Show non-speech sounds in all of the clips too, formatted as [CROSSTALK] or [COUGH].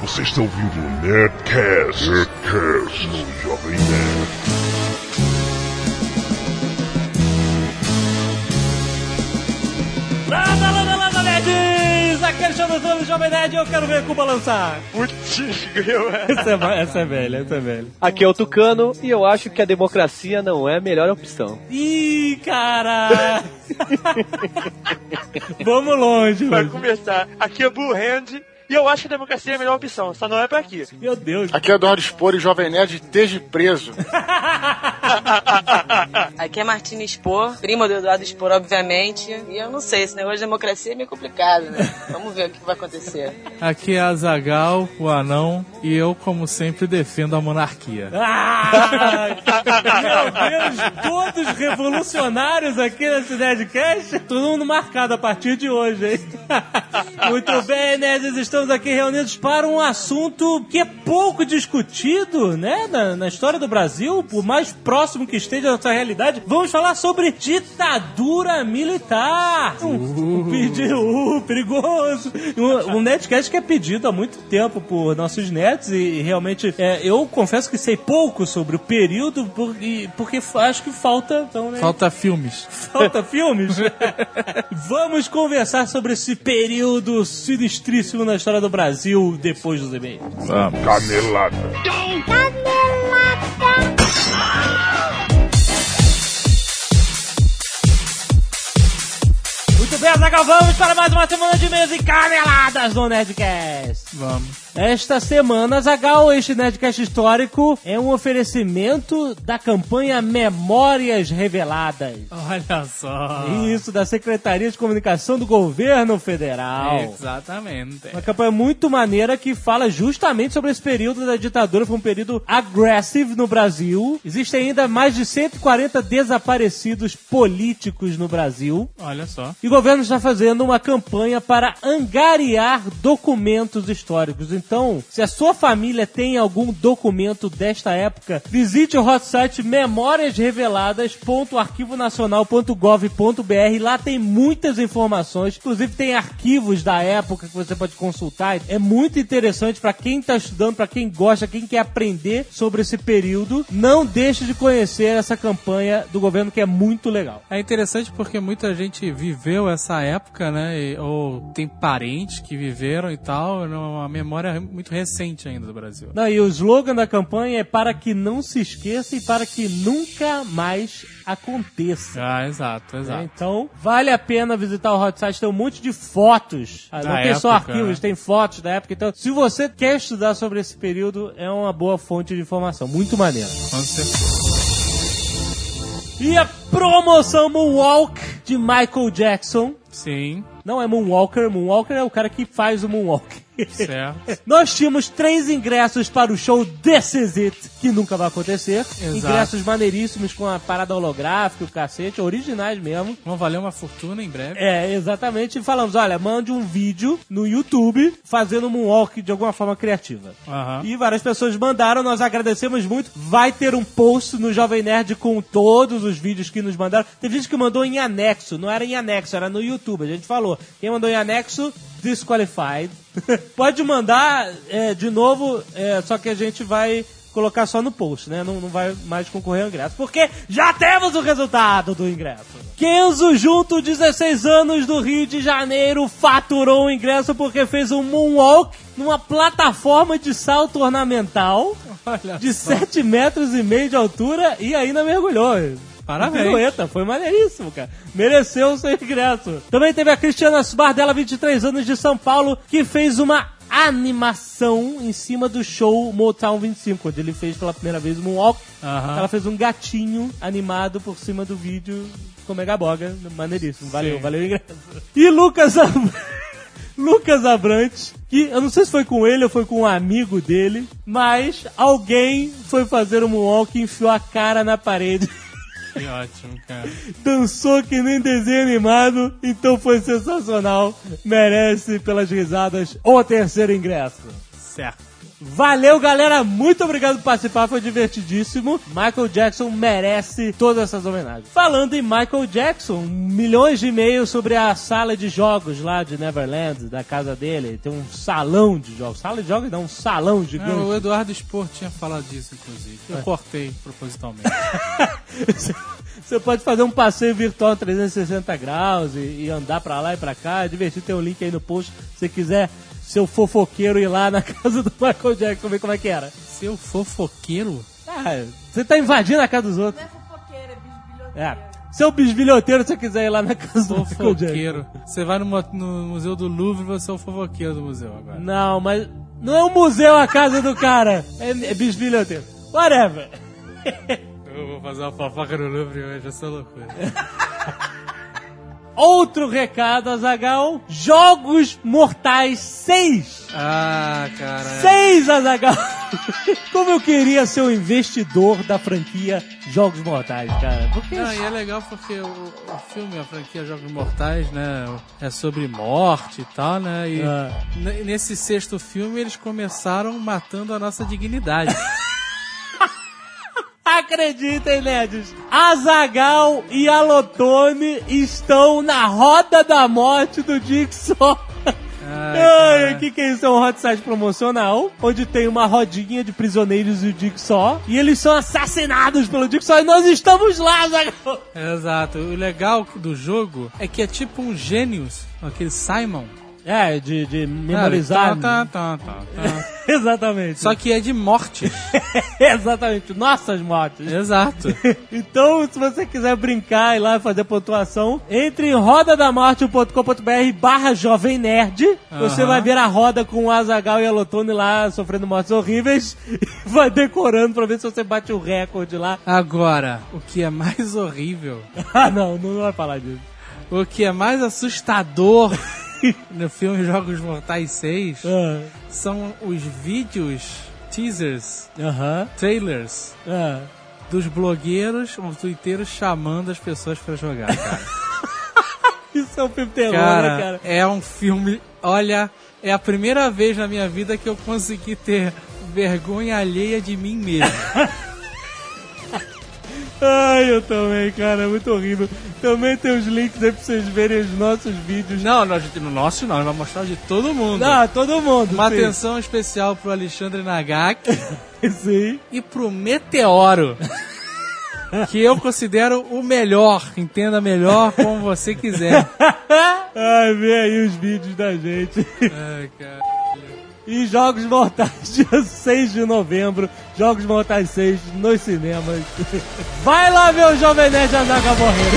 Você está ouvindo o Nerdcast, Nerdcast no Jovem Nerd. Landa, landa, landa, nerds! Aqui é do Jovem Nerd e eu quero ver a Cuba lançar. Putz, greu, Essa é, essa é velha, essa é velha. Aqui é o Tucano e eu acho que a democracia não é a melhor opção. Ih, cara! [LAUGHS] Vamos longe, Vai começar. Aqui é Blue Hand e eu acho que a democracia é a melhor opção, só não é pra aqui. Meu Deus. Aqui é Eduardo Spor e Jovem Nerd esteja preso. [LAUGHS] Aqui é Martina Spor, prima do Eduardo Spor, obviamente. E eu não sei, esse negócio de democracia é meio complicado, né? Vamos ver o que vai acontecer. Aqui é Azagal, o anão, e eu, como sempre, defendo a monarquia. [LAUGHS] Ah, meu Deus, todos revolucionários aqui nesse Nerdcast. Todo mundo marcado a partir de hoje, hein? [LAUGHS] Muito bem, nerds, estamos aqui reunidos para um assunto que é pouco discutido, né? Na, na história do Brasil, por mais próximo que esteja da nossa realidade. Vamos falar sobre ditadura militar. Um, um pedido uh, perigoso. Um, um Nerdcast que é pedido há muito tempo por nossos nerds e realmente é, eu confesso que sei pouco sobre o período por- e- porque acho que falta então, né? Falta filmes. Falta [LAUGHS] filmes? Vamos conversar sobre esse período sinistríssimo na história do Brasil depois dos e-mails. Vamos. Canelada. Muito bem, Azaghal, vamos para mais uma semana de e-mails e caneladas no Nerdcast. Vamos. Esta semana, Zagal, este Nerdcast histórico é um oferecimento da campanha Memórias Reveladas. Olha só. Isso, da Secretaria de Comunicação do Governo Federal. Exatamente. Uma campanha muito maneira que fala justamente sobre esse período da ditadura. Foi um período aggressive no Brasil. Existem ainda mais de 140 desaparecidos políticos no Brasil. Olha só. E o governo está fazendo uma campanha para angariar documentos históricos. Então, se a sua família tem algum documento desta época, visite o hot site memoriasreveladas.arquivonacional.gov.br. Lá tem muitas informações, inclusive tem arquivos da época que você pode consultar. É muito interessante para quem está estudando, para quem gosta, quem quer aprender sobre esse período. Não deixe de conhecer essa campanha do governo que é muito legal. É interessante porque muita gente viveu essa época, né? e- ou tem parentes que viveram e tal. É uma memória muito recente ainda do Brasil. Não, e o slogan da campanha é para que não se esqueça e para que nunca mais aconteça. Ah, exato, né? exato. Então, vale a pena visitar o hot site, tem um monte de fotos. Ah, Não Da tem só época, arquivos, né? tem fotos da época. Então, se você quer estudar sobre esse período, é uma boa fonte de informação. Muito maneiro. Com certeza. E a promoção Moonwalk de Michael Jackson. Sim, Não é Moonwalker, Moonwalker é o cara que faz o Moonwalk. Certo. Nós tínhamos três ingressos para o show This Is It, que nunca vai acontecer. Exato. Ingressos maneiríssimos com a parada holográfica, o cacete, originais mesmo. Vão valer uma fortuna em breve. É, exatamente. E falamos, olha, mande um vídeo no YouTube fazendo um moonwalk de alguma forma criativa. Aham. E várias pessoas mandaram, nós agradecemos muito. Vai ter um post no Jovem Nerd com todos os vídeos que nos mandaram. Teve gente que mandou em anexo, não era em anexo, era no YouTube. A gente falou. Quem mandou em anexo, disqualified. [LAUGHS] Pode mandar é, de novo, é, só que a gente vai colocar só no post, né? Não, não vai mais concorrer ao ingresso. Porque já temos o resultado do ingresso. Kenzo Junto, 16 anos do Rio de Janeiro, faturou o ingresso porque fez um moonwalk numa plataforma de salto ornamental Olha de só. 7 metros e meio de altura e ainda mergulhou. Parabéns. Pirueta, foi maneiríssimo, cara. Mereceu o seu ingresso. Também teve a Cristiana Bardella, 23 anos de São Paulo, que fez uma animação em cima do show Motown 25, onde ele fez pela primeira vez um moonwalk. Aham. Ela fez um gatinho animado por cima do vídeo com Megaboga. Maneiríssimo. Valeu, Sim. valeu o ingresso. E Lucas [LAUGHS] Lucas Abrantes, que eu não sei se foi com ele ou foi com um amigo dele, mas alguém foi fazer um moonwalk e enfiou a cara na parede. [LAUGHS] Que ótimo, cara. Dançou que nem desenho animado, então foi sensacional. Merece, pelas risadas, o terceiro ingresso. Certo. Valeu, galera. Muito obrigado por participar. Foi divertidíssimo. Michael Jackson merece todas essas homenagens. Falando em Michael Jackson, milhões de e-mails sobre a sala de jogos lá de Neverland, da casa dele. Tem um salão de jogos. Sala de jogos não, um salão gigante. Não, o Eduardo Spor tinha falado disso, inclusive. Eu cortei propositalmente. [LAUGHS] Você pode fazer um passeio virtual 360 graus e, e andar pra lá e pra cá. É divertido. Tem um link aí no post. Se você quiser seu fofoqueiro ir lá na [LAUGHS] casa do Michael Jackson ver como é que era. Seu fofoqueiro? Ah, você tá invadindo a casa dos outros. Não é fofoqueira, é bisbilhoteira. É. Seu bisbilhoteiro, se você quiser ir lá na casa do Michael Jackson. Fofoqueiro. Você vai no, no Museu do Louvre, você é o fofoqueiro do museu agora. Não, mas não é um museu a casa do cara. É, é bisbilhoteiro. Whatever. Eu vou fazer uma fofoca no Louvre hoje, essa loucura. [LAUGHS] Outro recado, Azagal. Jogos Mortais 6. Ah, cara. 6, Azagal. [LAUGHS] Como eu queria ser um investidor da franquia Jogos Mortais, cara. Porque Não, e é legal porque o, o filme, a franquia Jogos Mortais, né, é sobre morte e tal, né, e Ah. nesse sexto filme eles começaram matando a nossa dignidade. [LAUGHS] Acreditem, nerds. Azagal e Alotone estão na roda da morte do Dixon. Ai, o que, que é isso? É um hot site promocional onde tem uma rodinha de prisioneiros e o Dixon e eles são assassinados pelo Dixon e nós estamos lá, Azagal. Exato. O legal do jogo é que é tipo um Gênios, aquele Simon. É, de, de memorizar. Tá, tá, tá, tá, tá. [LAUGHS] Exatamente. Só que é de morte. [LAUGHS] Exatamente. Nossas mortes. Exato. [LAUGHS] Então, se você quiser brincar e lá fazer pontuação, entre em rodadamartio.com.br barra Jovem Nerd. Você Aham. vai ver a roda com o Azagal e a Lotone lá sofrendo mortes horríveis e vai decorando pra ver se você bate o recorde lá. Agora, o que é mais horrível, Ah, não, não vai falar disso. o que é mais assustador [LAUGHS] no filme Jogos Mortais 6 Ah, são os vídeos, teasers, trailers ah. dos blogueiros, os twitteiros chamando as pessoas pra jogar, cara. [LAUGHS] Isso é um filme terror, cara, né, cara? é um filme. Olha, é a primeira vez na minha vida que eu consegui ter vergonha alheia de mim mesmo. [LAUGHS] Ai, eu também, cara, é muito horrível. Também tem os links aí pra vocês verem os nossos vídeos. não, nós, no nosso não, vai mostrar o de todo mundo. Ah, todo mundo. Uma sim. atenção especial pro Alexandre Nagaki [LAUGHS] Sim. e pro Meteoro. Que eu considero o melhor, entenda melhor como você quiser. [LAUGHS] Ai, vê aí os vídeos da gente. Ai, cara. E Jogos Mortais, [LAUGHS] dia 6 de novembro. Jogos Mortais 6 nos cinemas. [LAUGHS] Vai lá ver o Jovem Nerd Azaga morrer.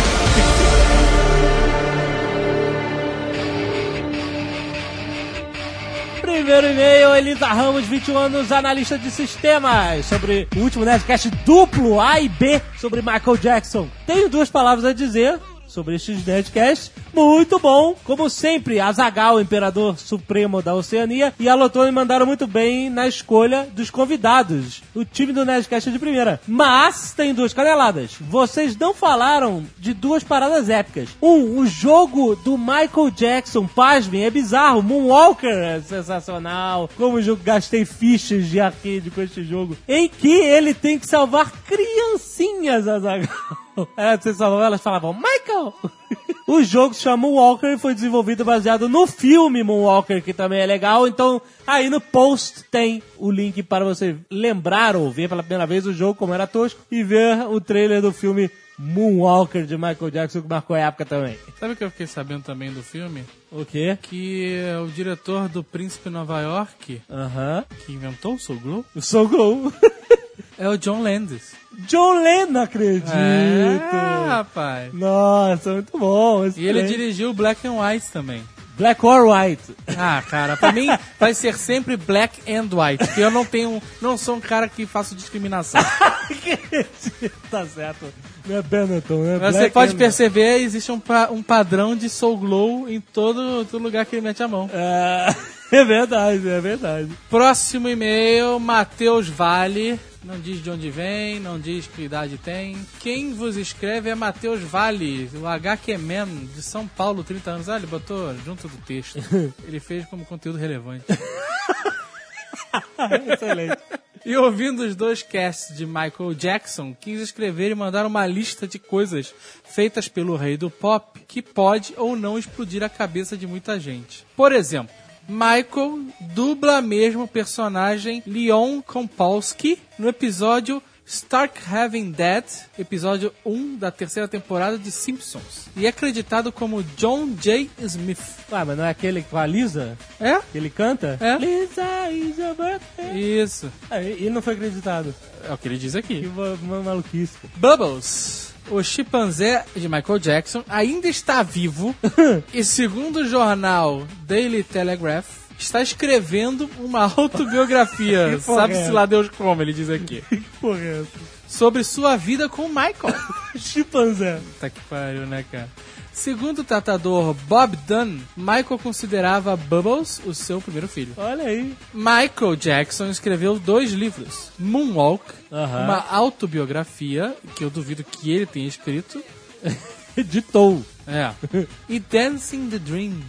[LAUGHS] Primeiro e-mail, Elisa Ramos, 21 anos, analista de sistemas, sobre o último Nerdcast duplo A e B sobre Michael Jackson. Tenho duas palavras a dizer sobre estes Nerdcasts. Muito bom! Como sempre, Azagal, Imperador Supremo da Oceania, e a Lotone mandaram muito bem na escolha dos convidados. O time do Nerdcast é de primeira. Mas tem duas caneladas. Vocês não falaram de duas paradas épicas. Um, o jogo do Michael Jackson, pasmem, é bizarro. Moonwalker é sensacional. Como eu gastei fichas de arcade com este jogo. Em que ele tem que salvar criancinhas, Azagal. [LAUGHS] É, você salvava, elas falavam, Michael! [LAUGHS] o jogo se chama Moonwalker e foi desenvolvido baseado no filme Moonwalker, que também é legal. Então, aí no post tem o link para você lembrar ou ver pela primeira vez o jogo como era tosco e ver o trailer do filme Moonwalker de Michael Jackson, que marcou a época também. Sabe o que eu fiquei sabendo também do filme? O quê? Que o diretor do Príncipe Nova York, Aham. que inventou o Soul Glow, O Soul Glow. [LAUGHS] é o John Landis. John Lennon, acredito. É, rapaz. Nossa, muito bom. E ele dirigiu Black and White também. Black or White. Ah, cara, pra mim vai ser sempre Black and White, porque eu não tenho, não sou um cara que faço discriminação. [LAUGHS] tá certo. Não é Benetton, né? Você Black pode and- perceber, existe um, um padrão de Soul Glow em todo, todo lugar que ele mete a mão. É, [LAUGHS] é verdade, é verdade. Próximo e-mail, Matheus Vale. Não diz de onde vem, não diz que idade tem. Quem vos escreve é Matheus Vale, o HQ Man, de São Paulo, 30 anos. Ah, ele botou junto do texto. [LAUGHS] Ele fez como conteúdo relevante. [LAUGHS] Excelente. E ouvindo os dois casts de Michael Jackson, quis escrever e mandar uma lista de coisas feitas pelo rei do pop que pode ou não explodir a cabeça de muita gente. Por exemplo, Michael dubla mesmo o personagem Leon Kompolsky no episódio Stark Having Dead, episódio 1 da terceira temporada de Simpsons. E é acreditado como John J. Smith. Ah, mas não é aquele com a Lisa? É? Que ele canta? É. Lisa is a birthday. Isso. Ah, e não foi acreditado. É o que ele diz Que aqui. ma- ma- maluquice. Bubbles. O chimpanzé de Michael Jackson ainda está vivo [LAUGHS] e, segundo o jornal Daily Telegraph, está escrevendo uma [LAUGHS] autobiografia, Que sabe-se é lá Deus como, ele diz aqui, [LAUGHS] Porra, é essa? sobre sua vida com Michael. Chimpanzé. Tá que pariu, né, cara? Segundo o tratador Bob Dunn, Michael considerava Bubbles o seu primeiro filho. Olha aí. Michael Jackson escreveu dois livros: Moonwalk, Aham. uma autobiografia, que eu duvido que ele tenha escrito, [LAUGHS] Editou. é, e Dancing the Dream,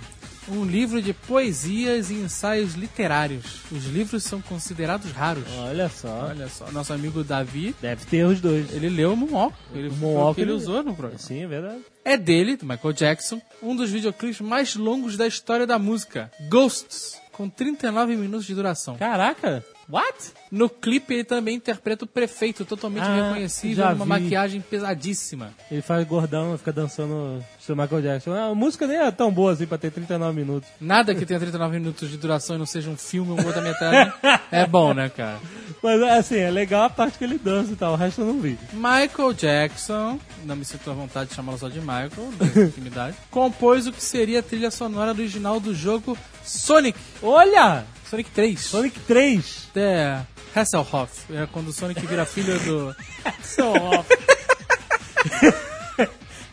um livro de poesias e ensaios literários. Os livros são considerados raros. Olha só. Olha só, nosso amigo Davi, Deve ter os dois. ele leu o Moonwalk. Ele, foi o Moonwalk que ele ele- usou no programa. Sim, é verdade. É dele, do Michael Jackson, um dos videoclipes mais longos da história da música, Ghosts, com 39 minutos de duração. Caraca. What? No clipe ele também interpreta o prefeito, totalmente Ah, reconhecível, já numa vi. maquiagem pesadíssima. Ele faz gordão, fica dançando seu Michael Jackson. Ah, A música nem é tão boa assim pra ter 39 minutos. Nada que tenha 39 minutos de duração e não seja um filme ou outra metade é bom, né, cara? Mas assim, é legal a parte que ele dança e tal, o resto eu não vi. Michael Jackson, não me sinto à vontade de chamá-lo só de Michael, da intimidade, [LAUGHS] compôs o que seria a trilha sonora original do jogo Sonic, Olha! Sonic 3. Sonic 3. É, Hasselhoff, é quando o Sonic vira filho do... [LAUGHS] Seu off. [LAUGHS]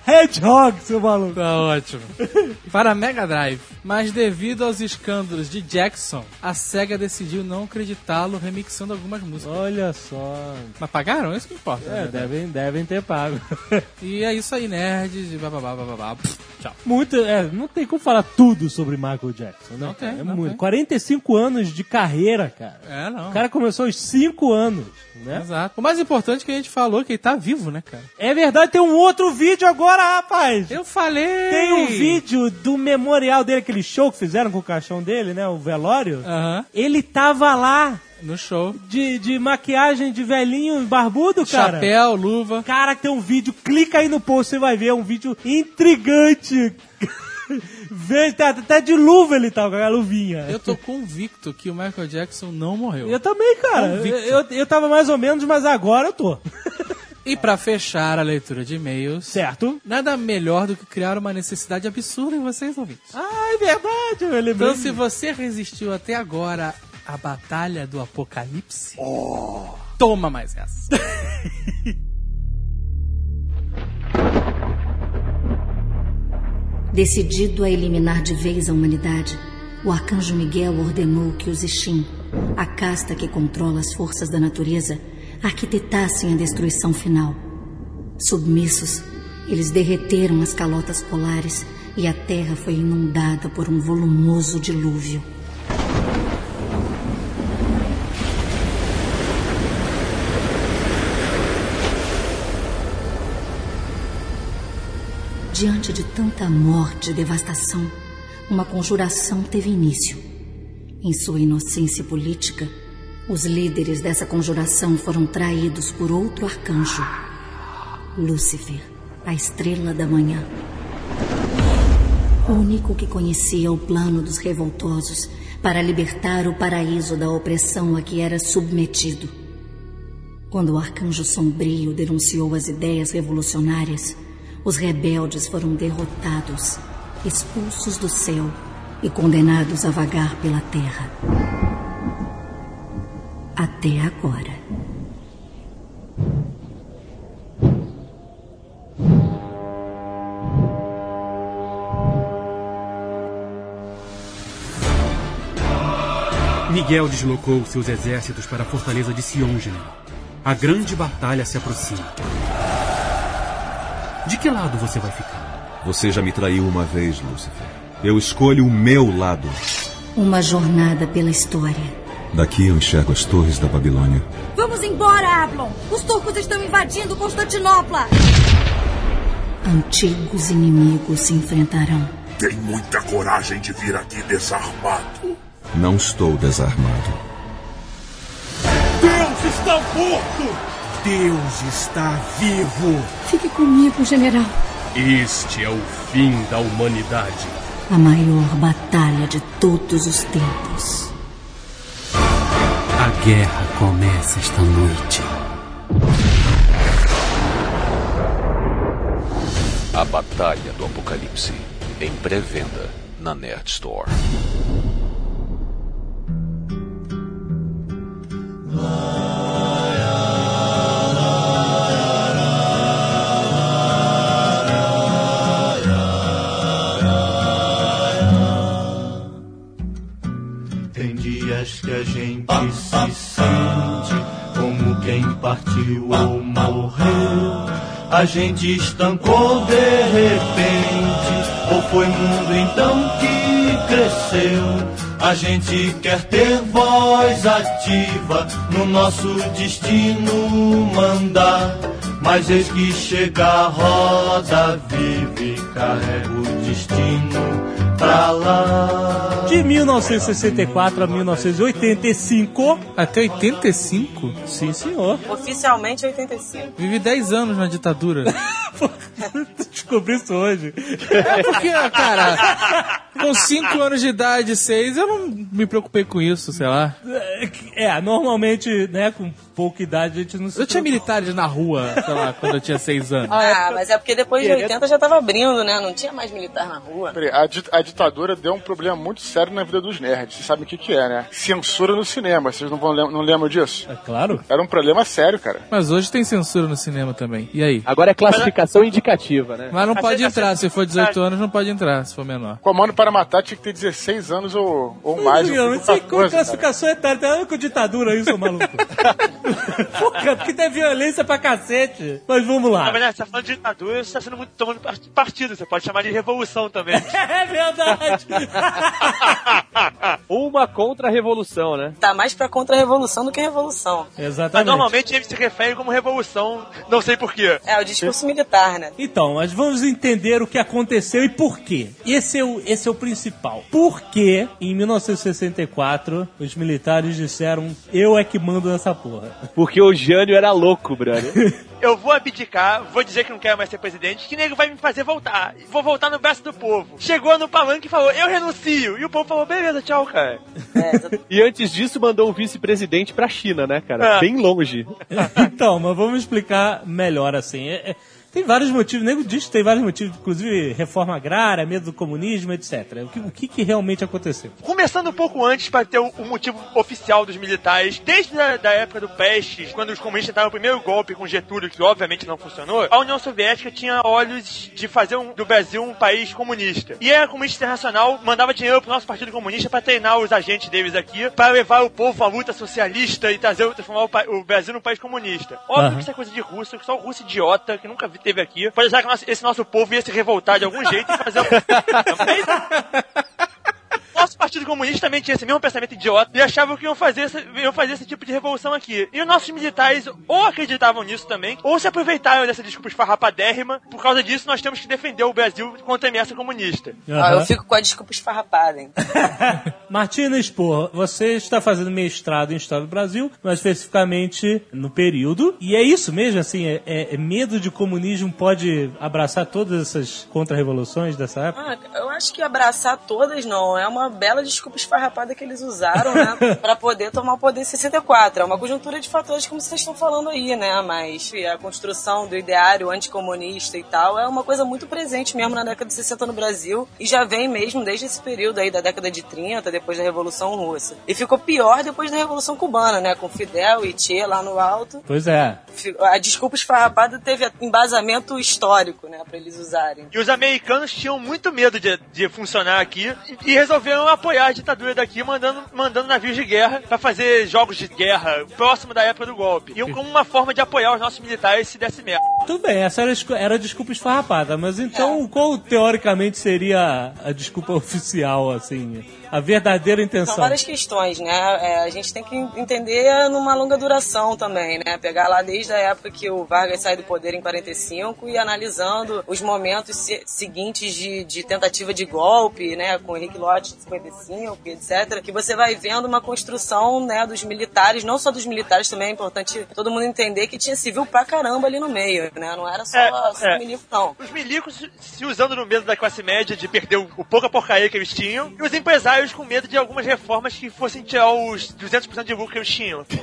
Hedgehog, seu maluco. Tá ótimo. [LAUGHS] Para Mega Drive. Mas devido aos escândalos de Jackson, a SEGA decidiu não acreditá-lo remixando algumas músicas. Olha só. Mas pagaram? É isso que importa. É, né? devem, devem ter pago. [LAUGHS] E é isso aí, nerds. Bababá, bababá. Tchau. Muito, é, não tem como falar tudo sobre Michael Jackson, né? Não tem, É não muito. tem. 45 anos de carreira, cara. É, não. O cara começou aos 5 anos, né? Exato. O mais importante é que a gente falou que ele tá vivo, né, cara? É verdade, tem um outro vídeo agora, rapaz! Eu falei! Tem um vídeo do memorial dele, aquele show que fizeram com o caixão dele, né? O velório. Aham. Ele tava lá No show. de, de maquiagem de velhinho barbudo, cara. Chapéu, luva. Cara, tem um vídeo, clica aí no post, você vai ver, é um vídeo intrigante. [LAUGHS] Vê, tá, até de luva ele tá, com a luvinha. Eu tô convicto que o Michael Jackson não morreu. Eu também, cara. Eu, eu, eu tava mais ou menos, mas agora eu tô. [LAUGHS] E pra fechar a leitura de e-mails, Certo? nada melhor do que criar uma necessidade absurda em vocês, ouvintes. Ah, é verdade, eu lembrei. Então, se você resistiu até agora à batalha do apocalipse, toma mais essa. [LAUGHS] Decidido a eliminar de vez a humanidade, o arcanjo Miguel ordenou que os Ishin, a casta que controla as forças da natureza, arquitetassem a destruição final. Submissos, eles derreteram as calotas polares e a terra foi inundada por um volumoso dilúvio. Diante de tanta morte e devastação, uma conjuração teve início. Em sua inocência política, os líderes dessa conjuração foram traídos por outro arcanjo, Lúcifer, a estrela da manhã. O único que conhecia o plano dos revoltosos para libertar o paraíso da opressão a que era submetido. Quando o arcanjo sombrio denunciou as ideias revolucionárias, os rebeldes foram derrotados, expulsos do céu e condenados a vagar pela terra. Até agora. Miguel deslocou seus exércitos para a fortaleza de Sion, general. A grande batalha se aproxima. De que lado você vai ficar? Você já me traiu uma vez, Lúcifer. Eu escolho o meu lado. Uma jornada pela história. Daqui eu enxergo as torres da Babilônia. Vamos embora, Ablon! Os turcos estão invadindo Constantinopla! Antigos inimigos se enfrentarão. Tem muita coragem de vir aqui desarmado. Não estou desarmado. Deus está morto! Deus está vivo! Fique comigo, general. Este é o fim da humanidade. A maior batalha de todos os tempos. Guerra começa esta noite. A Batalha do Apocalipse. Em pré-venda na Nerd Store. A gente estancou de repente, ou foi mundo então que cresceu. A gente quer ter voz ativa no nosso destino mandar. Mas eis que chega a roda viva e carrega o destino pra lá. De 1964 a 1985. Até 85? Sim, senhor. Oficialmente 85. Vivi 10 anos na ditadura. [LAUGHS] Descobri isso hoje. É porque, cara, com 5 anos de idade, 6, eu não me preocupei com isso, sei lá. É, normalmente, né, com pouca idade a gente não se Eu tinha militares na rua, sei lá, quando eu tinha 6 anos. [LAUGHS] Ah, mas é porque depois de 80 já tava abrindo, né? Não tinha mais militar na rua. Peraí, A, di- a ditadura deu um problema muito sério na vida dos nerds. Vocês sabem o que, que é, né? Censura no cinema. Vocês não, vão, lem- não lembram disso? É claro. Era um problema sério, cara. Mas hoje tem censura no cinema também. E aí? Agora é classificação indicativa, né? Mas não pode entrar. Se for 18 anos, não pode entrar, se for menor. Comando para matar tinha que ter 16 anos ou, ou mais. Não, ou isso aí 14, com cara. classificação etária. Tem nada com ditadura isso, maluco. [LAUGHS] Porra, porque tem violência pra cacete. Mas vamos Na lá. verdade, você tá falando de ditadura, você tá sendo muito tomando part- partido. Você pode chamar de revolução também. [LAUGHS] É verdade. [LAUGHS] Uma contra-revolução, né? Tá mais pra contra-revolução do que revolução. Mas Exatamente. normalmente eles se referem como revolução, não sei porquê. É, o discurso militar, né? Então, mas vamos entender o que aconteceu e por quê. Esse é o, esse é o principal. Por que, em 1964, os militares disseram eu é que mando nessa porra? Porque o Jânio era louco, brother. [LAUGHS] Eu vou abdicar, vou dizer que não quero mais ser presidente, que nego vai me fazer voltar. Vou voltar no braço do povo. Chegou no palanque e falou, eu renuncio. E o povo falou, beleza, tchau, cara. E antes disso mandou o vice-presidente pra China, né, cara? É. Bem longe. [LAUGHS] então, mas vamos explicar melhor assim. É- é- tem vários motivos, o nego diz que tem vários motivos, inclusive reforma agrária, medo do comunismo, etc. O que, o que, que realmente aconteceu? Começando um pouco antes para ter o, o motivo oficial dos militares, desde a da época do Prestes, quando os comunistas tentaram o primeiro golpe com Getúlio, que obviamente não funcionou, a União Soviética tinha olhos de fazer um- do Brasil um país comunista. E a Comunista Internacional mandava dinheiro pro nosso Partido Comunista para treinar os agentes deles aqui, para levar o povo à luta socialista e trazer, transformar o, o Brasil num país comunista. Óbvio Aham. que isso é coisa de russo, que só o russo idiota, que nunca vi- teve aqui, pode achar que esse nosso povo ia se revoltar de algum jeito e fazer um... [LAUGHS] Nosso Partido Comunista também tinha esse mesmo pensamento idiota e achavam que iam fazer, esse, iam fazer esse tipo de revolução aqui. E os nossos militares ou acreditavam nisso também, ou se aproveitaram dessa desculpa esfarrapadérrima. Por causa disso, nós temos que defender o Brasil contra a ameaça comunista. Ah, eu fico com a desculpa esfarrapada, hein? [LAUGHS] Martina Expor, você está fazendo mestrado em História do Brasil, mas especificamente no período. E é isso mesmo, assim, é, é- é medo de comunismo pode abraçar todas essas contra-revoluções dessa época? Ah, eu acho que abraçar todas não. É uma bela desculpa esfarrapada que eles usaram, né? [LAUGHS] pra poder tomar o poder em 64. É uma conjuntura de fatores, como vocês estão falando aí, né? Mas a construção do ideário anticomunista e tal é uma coisa muito presente mesmo na década de 60 no Brasil. E já vem mesmo desde esse período aí da década de 30, depois da Revolução Russa. E ficou pior depois da Revolução Cubana, né? Com Fidel e Che lá no alto. Pois é. A desculpa esfarrapada teve embasamento histórico, né? Pra eles usarem. E os americanos tinham muito medo de, de funcionar aqui e resolveram apoiar a ditadura daqui, mandando, mandando navios de guerra para fazer jogos de guerra próximo da época do golpe. E como uma forma de apoiar os nossos militares se desse merda. Tudo bem, essa era, era a desculpa esfarrapada, mas então qual teoricamente seria a desculpa [LAUGHS] oficial, assim? A verdadeira São intenção? várias questões, né? É, a gente tem que entender numa longa duração também, né? Pegar lá desde a época que o Vargas sai do poder em 45 e analisando os momentos se- seguintes de, de tentativa de golpe, né? Com o Henrique Lott em 55, etc. Que você vai vendo uma construção, né? Dos militares, não só dos militares também, é importante todo mundo entender que tinha civil pra caramba ali no meio, né? Não era só, É, só é. milico, não. Os milicos se- usando no medo da classe média de perder o, o pouca porcaria que eles tinham, e os empresários com medo de algumas reformas que fossem tirar os 200% de lucro que eles tinham. [LAUGHS]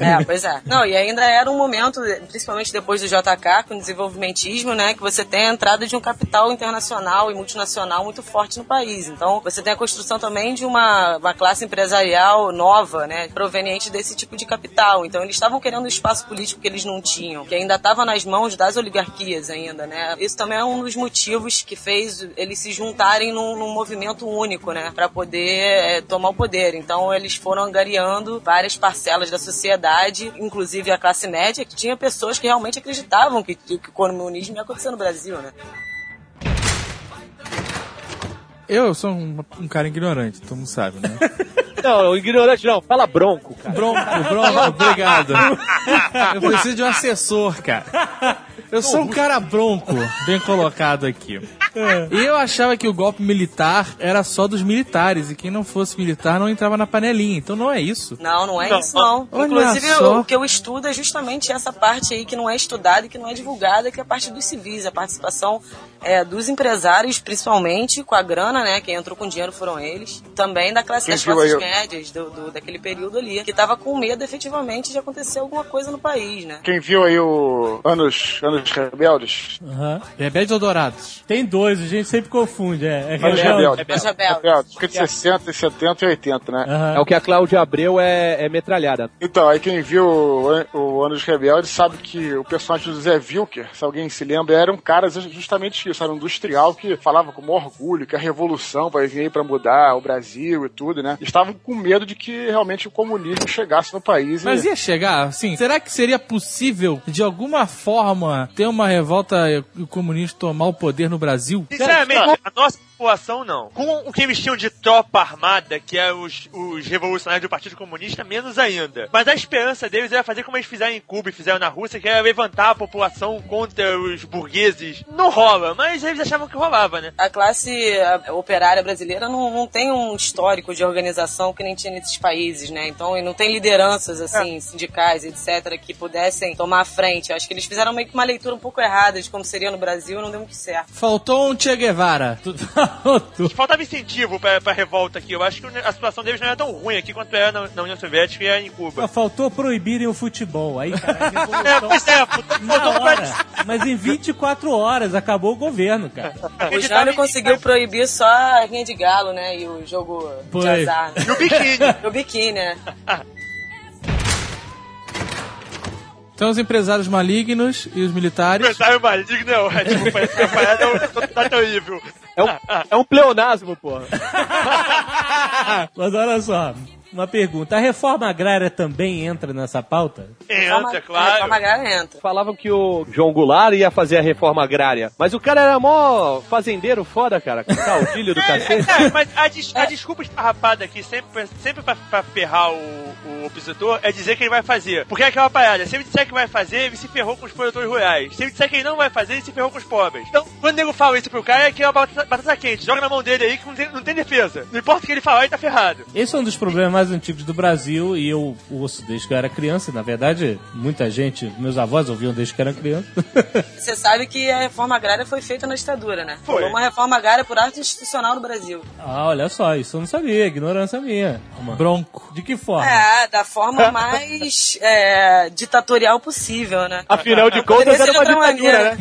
É, pois é. Não, e ainda era um momento, principalmente depois do JK, com o desenvolvimentismo, né, que você tem a entrada de um capital internacional e multinacional muito forte no país. Então, você tem a construção também de uma, uma classe empresarial nova, né, proveniente desse tipo de capital. Então, eles estavam querendo um espaço político que eles não tinham, que ainda estava nas mãos das oligarquias ainda, né. Isso também é um dos motivos que fez eles se juntarem num, num movimento único, né, para poder eh, tomar o poder. Então, eles foram angariando várias parcelas da sociedade, inclusive a classe média, que tinha pessoas que realmente acreditavam que, que o comunismo ia acontecer no Brasil, né. Eu sou um, um cara ignorante, todo mundo sabe, né? [LAUGHS] Não, ignorante não, fala bronco, cara. Bronco, bronco, obrigado. [LAUGHS] Eu preciso de um assessor, cara. Eu sou um cara bronco, bem colocado aqui. E eu achava que o golpe militar era só dos militares e quem não fosse militar não entrava na panelinha. Então não é isso. Não, não é Não. isso não. Olha Inclusive, só. o que eu estudo é justamente essa parte aí que não é estudada e que não é divulgada, que é a parte dos civis, a participação é, dos empresários, principalmente, com a grana, né? Quem entrou com dinheiro foram eles. Também da classe, das classes médias do, do- daquele período ali, que tava com medo efetivamente de acontecer alguma coisa no país, né? Quem viu aí o Anos, Anos Rebeldes? Rebeldes ou Dourados? Tem dois, a gente sempre confunde. É, é Anos rebelde. Rebeldes. Rebeldes. Rebeldes. Fica de 60, 70 e 80, né? É o que a Cláudia Abreu é, é metralhada. Então, aí quem viu o, o Anos Rebeldes sabe que o personagem do Zé Wilker, se alguém se lembra, era um cara justamente isso, era um industrial que falava com orgulho que a revolução vai vir aí pra mudar o Brasil e tudo, né? Estavam com medo de que realmente o comunismo chegasse no país. Mas e... ia chegar, assim, será que seria possível, de alguma forma, ter uma revolta e o comunista tomar o poder no Brasil? Sinceramente, a nossa população não. Com o que eles tinham de tropa armada, que é os, os revolucionários do Partido Comunista, menos ainda. Mas a esperança deles era fazer como eles fizeram em Cuba e fizeram na Rússia, que era levantar a população contra os burgueses. Não rola, mas eles achavam que rolava, né? A classe operária brasileira não, não tem um histórico de organização que nem tinha nesses países, né? Então, e não tem lideranças, assim, sindicais, etc., que pudessem tomar a frente. Eu acho que eles fizeram meio que uma leitura um pouco errada de como seria no Brasil e não deu muito certo. Faltou um Che Guevara. [LAUGHS] Faltava incentivo pra, pra revolta aqui. Eu acho que a situação deles não era tão ruim aqui quanto era na, na União Soviética e era em Cuba. Só faltou proibirem o futebol. Aí, cara. É, pois é, faltou hora. Mas em 24 horas acabou o governo, cara. O Jânio conseguiu proibir só a rinha de galo, né? E o jogo Foi. de azar. E o biquíni. E o biquíni, né? Então os empresários malignos e os militares. Empresário maligno, não. É, tipo, parece que a parada é um- tá terrível. É um, é um pleonasmo, porra. [LAUGHS] Mas olha só, uma pergunta. A reforma agrária também entra nessa pauta? Entra, claro. Reforma agrária entra. Falavam que o João Goulart ia fazer a reforma agrária. Mas o cara era mó fazendeiro foda, cara. Com caudilho do cacete. É, mas a, des- a desculpa esfarrapada aqui, sempre, sempre pra, pra ferrar o, o opositor, é dizer que ele vai fazer. Porque é aquela parada, se ele disser que vai fazer, ele se ferrou com os produtores rurais. Se ele disser que ele não vai fazer, ele se ferrou com os pobres. Então, quando o nego fala isso pro cara, é que é uma batata, batata quente. Joga na mão dele aí que não tem, não tem defesa. Não importa o que ele falar, ele tá ferrado. Esse é um dos problemas mais antigos do Brasil e eu ouço desde que eu era criança. Na verdade, muita gente, meus avós ouviam desde que eu era criança. [LAUGHS] Você sabe que a reforma agrária foi feita na ditadura, né? Foi. Foi uma reforma agrária por arte institucional no Brasil. ah, olha só, isso eu não sabia, ignorância minha. Bronco. De que forma? É, da forma [LAUGHS] mais é, ditatorial possível, né? Afinal de contas, era uma ditadura, maneira. né?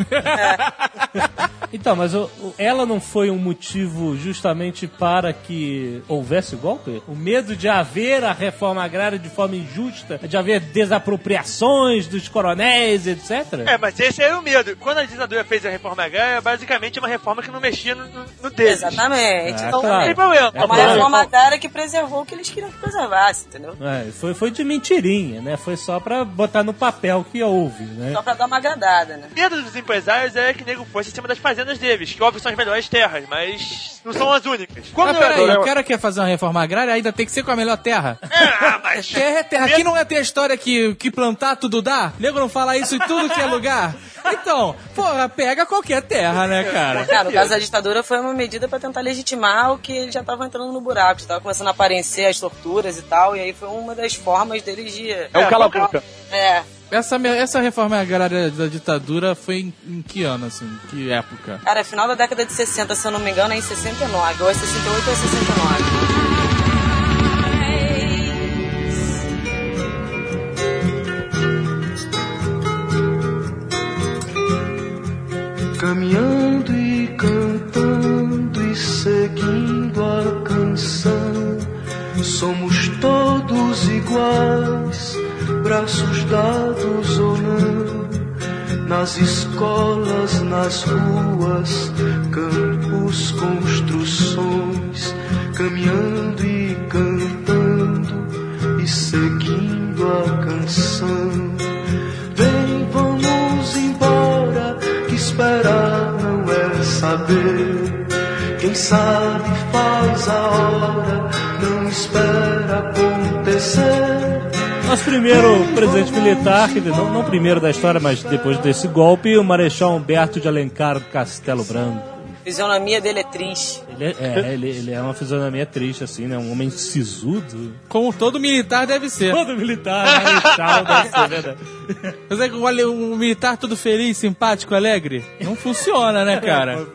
[LAUGHS] Então, mas o- o- ela não foi um motivo justamente para que houvesse o golpe? O medo de haver haver a reforma agrária de forma injusta, de haver desapropriações dos coronéis, etc. É, mas esse é o medo. Quando a ditadura fez a reforma agrária, é basicamente uma reforma que não mexia no, no, deles. Exatamente. É, então claro. não tem problema. É uma claro. reforma agrária que preservou o que eles queriam que preservasse, entendeu? É, foi, foi de mentirinha, né? Foi só pra botar no papel que houve, né? Só pra dar uma agradada, né? O medo dos empresários é que nego fosse em cima das fazendas deles, que óbvio são as melhores terras, mas não são as únicas. Quando peraí, eu- o cara quer fazer uma reforma agrária, ainda tem que ser com a melhor terra. [LAUGHS] Ah, mas... Terra é terra. Aqui não é ter a história que, que plantar tudo dá? Nego não fala isso em tudo que é lugar? Então, porra, pega qualquer terra, né, cara? Cara, no caso da ditadura foi uma medida pra tentar legitimar o que eles já estavam entrando no buraco. Estava começando a aparecer as torturas e tal, e aí foi uma das formas deles de. É um cala-boca. É. Essa, essa reforma agrária da ditadura foi em, em que ano, assim? Que época? Cara, final da década de 60, se eu não me engano, é em 69. Ou é 68 ou é 69. Caminhando e cantando e seguindo a canção, somos todos iguais, braços dados ou não, nas escolas, nas ruas, campos, construções, caminhando e cantando e seguindo a canção. Vem, vamos embora, que esperar não é saber. Quem sabe faz a hora, não espera acontecer. Nosso primeiro presidente militar, não, não primeiro da história, mas depois desse golpe, o Marechal Humberto de Alencar Castelo Branco. A fisionomia dele é triste. Ele é, é, ele, ele é uma fisionomia triste, assim, né? Um homem sisudo. Como todo militar deve ser. Todo militar, marechal, deve ser, verdade. [LAUGHS] Mas é que um militar todo feliz, simpático, alegre? Não funciona, né, cara? [LAUGHS]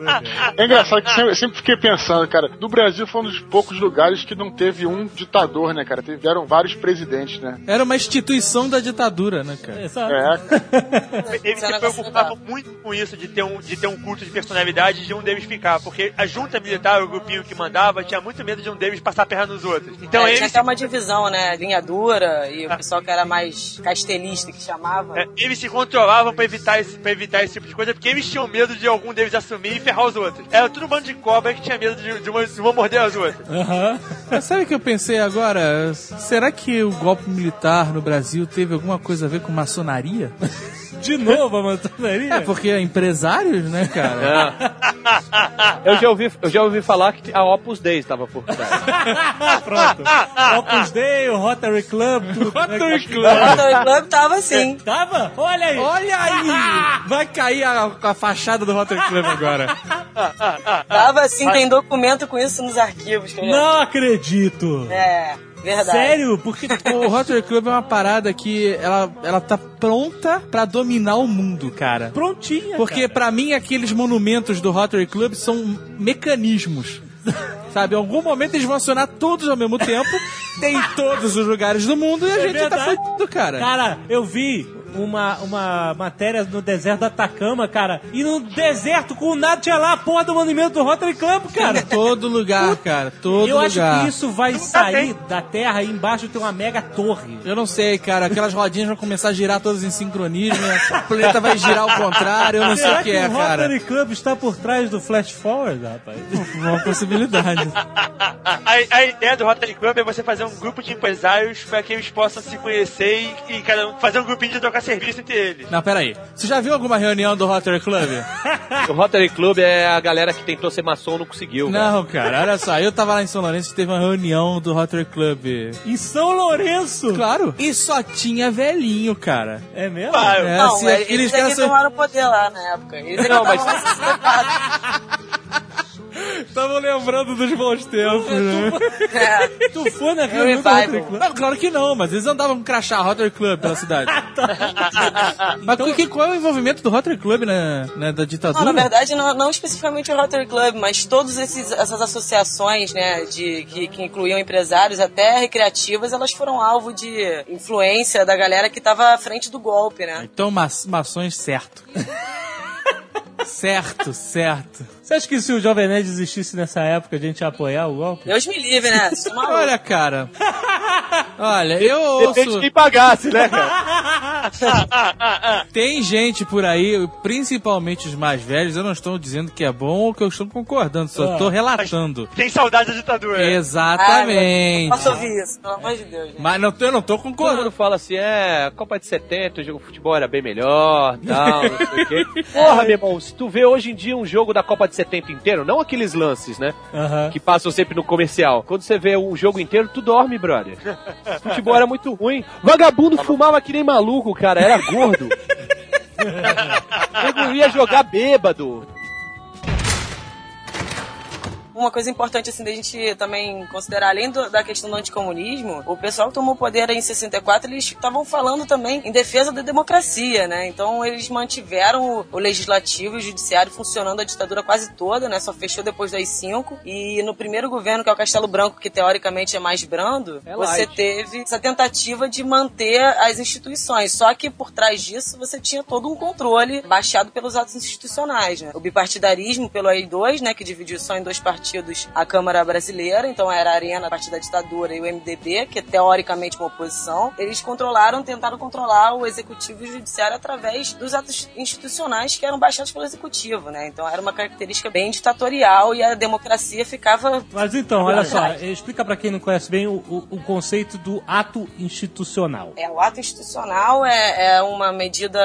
É engraçado que sempre, sempre fiquei pensando, cara, no Brasil foi um dos poucos lugares que não teve um ditador, né, cara? Tiveram vários presidentes, né? Era uma instituição da ditadura, né, cara? Exato. É, [LAUGHS] Eles se preocupavam muito com isso, de ter, um, de ter um culto de personalidade e de um deles ficar. Porque a junta militar, o grupinho que mandava, tinha muito medo de um deles passar a perna nos outros. Então é, eles, tinha até uma divisão, né? Linha dura e o pessoal que era mais castelista que chamava. é, eles se controlavam pra evitar, esse, pra evitar esse tipo de coisa, porque eles tinham medo de algum deles assumir e ferrar os outros. Era tudo um bando de cobra que tinha medo de, de uma, de uma morder as outras. Aham. Mas sabe o que eu pensei agora? Será que o golpe militar no Brasil teve alguma coisa a ver com maçonaria? [LAUGHS] De novo a maçonaria? É, porque é empresários, né, cara? Eu já ouvi, eu já ouvi falar que a Opus Dei estava por trás. [LAUGHS] Pronto. Opus Dei, o Rotary Club, tudo. Rotary O Club. Rotary Club tava assim. Tava? Olha aí. Olha aí! [LAUGHS] Vai cair a, a fachada do Rotary Club agora. Tava assim, tem documento com isso nos arquivos. que eu já- Não acredito. É, verdade. Sério? Porque O Rotary Club é uma parada que ela, ela tá pronta pra dominar o mundo, cara. prontinha. Porque cara. pra mim aqueles monumentos do Rotary Club são mecanismos. Sabe, em algum momento eles vão acionar todos ao mesmo tempo, tem em todos os lugares do mundo e a É gente tá verdade. fudido, cara. Cara, eu vi uma, uma matéria no deserto da Atacama, cara, e no deserto com nada tinha lá a porra do monumento do Rotary Club, cara. Em [LAUGHS] todo lugar, cara, todo eu acho lugar. que isso vai sair da terra e embaixo tem uma mega torre. Eu não sei, cara. Aquelas rodinhas vão começar a girar todas em sincronismo. né? O planeta vai girar ao contrário. Eu não sei Será o que é, o cara. Rotary Club está por trás do Flash Forward, rapaz? Uma possibilidade. A, a ideia do Rotary Club é você fazer um grupo de empresários para que eles possam se conhecer e, e cada um fazer um grupinho de trocar serviço entre eles. Não, peraí. Você já viu alguma reunião do Rotary Club? [LAUGHS] O Rotary Club é a galera que tentou ser maçom e não conseguiu. Não, cara. Olha só. Eu tava lá em São Lourenço e teve uma reunião do Rotary Club. Em São Lourenço? Claro. E só tinha velhinho, cara. É mesmo? Ah, É, Não, assim, eles, eles é que tomaram o poder lá na época. Eles é [LAUGHS] que Não, mas- [LAUGHS] estavam lembrando dos bons tempos, né? É. [LAUGHS] Tu foi na do Rotary. Club? Não, claro que não, mas eles andavam com crachá Rotary Club pela cidade. [LAUGHS] mas que, qual é o envolvimento do Rotary Club na, na da ditadura? Não, na verdade, não, não especificamente o Rotary Club, mas todas essas associações, né, de, que, que incluíam empresários até recreativas, elas foram alvo de influência da galera que estava à frente do golpe, né? Então, ma mações, [LAUGHS] certo. certo, certo. Você acha que se o Jovem Nerd existisse nessa época, a gente ia apoiar o golpe? Deus me livre, né? É. Olha, cara, Olha, eu Depende ouço... de quem pagasse, né, cara? [LAUGHS] Tem gente por aí, principalmente os mais velhos, eu não estou dizendo que é bom ou que eu estou concordando, só Ah. estou relatando. Tem saudade da ditadura. Exatamente. Posso ouvir isso, pelo amor de Deus. gente. Mas não, eu não tô Todo concordando. mundo fala assim, é, Copa de 70, o jogo de futebol era bem melhor, tal, não sei o quê. [LAUGHS] Porra, meu irmão, se tu vê hoje em dia um jogo da Copa de 70 inteiro, não aqueles lances, né, que passam sempre no comercial. Quando você vê um jogo inteiro, tu dorme, brother. O [LAUGHS] futebol era muito ruim. Vagabundo fumava que nem maluco, cara, era gordo. [LAUGHS] Nego ia jogar bêbado. Uma coisa importante, assim, da gente também considerar, além do- da questão do anticomunismo, o pessoal que tomou poder em 64, eles estavam falando também em defesa da democracia, né? Então eles mantiveram o, o legislativo e o judiciário funcionando a ditadura quase toda, né? Só fechou depois das cinco. E no primeiro governo, que é o Castelo Branco, que teoricamente é mais brando, É você light. teve essa tentativa de manter as instituições. Só que por trás disso você tinha todo um controle baixado pelos atos institucionais, né? O bipartidarismo pelo AI2, né, que dividiu só em dois partidos a Câmara Brasileira, então era a Arena, a partir da ditadura, e o MDB, que é teoricamente uma oposição. Eles controlaram, tentaram controlar o executivo e o judiciário através dos atos institucionais que eram baixados pelo executivo, né? Então era uma característica bem ditatorial e a democracia ficava Mas então, olha só, explica pra quem não conhece bem o, o- o conceito do ato institucional. É, o ato institucional é, é uma medida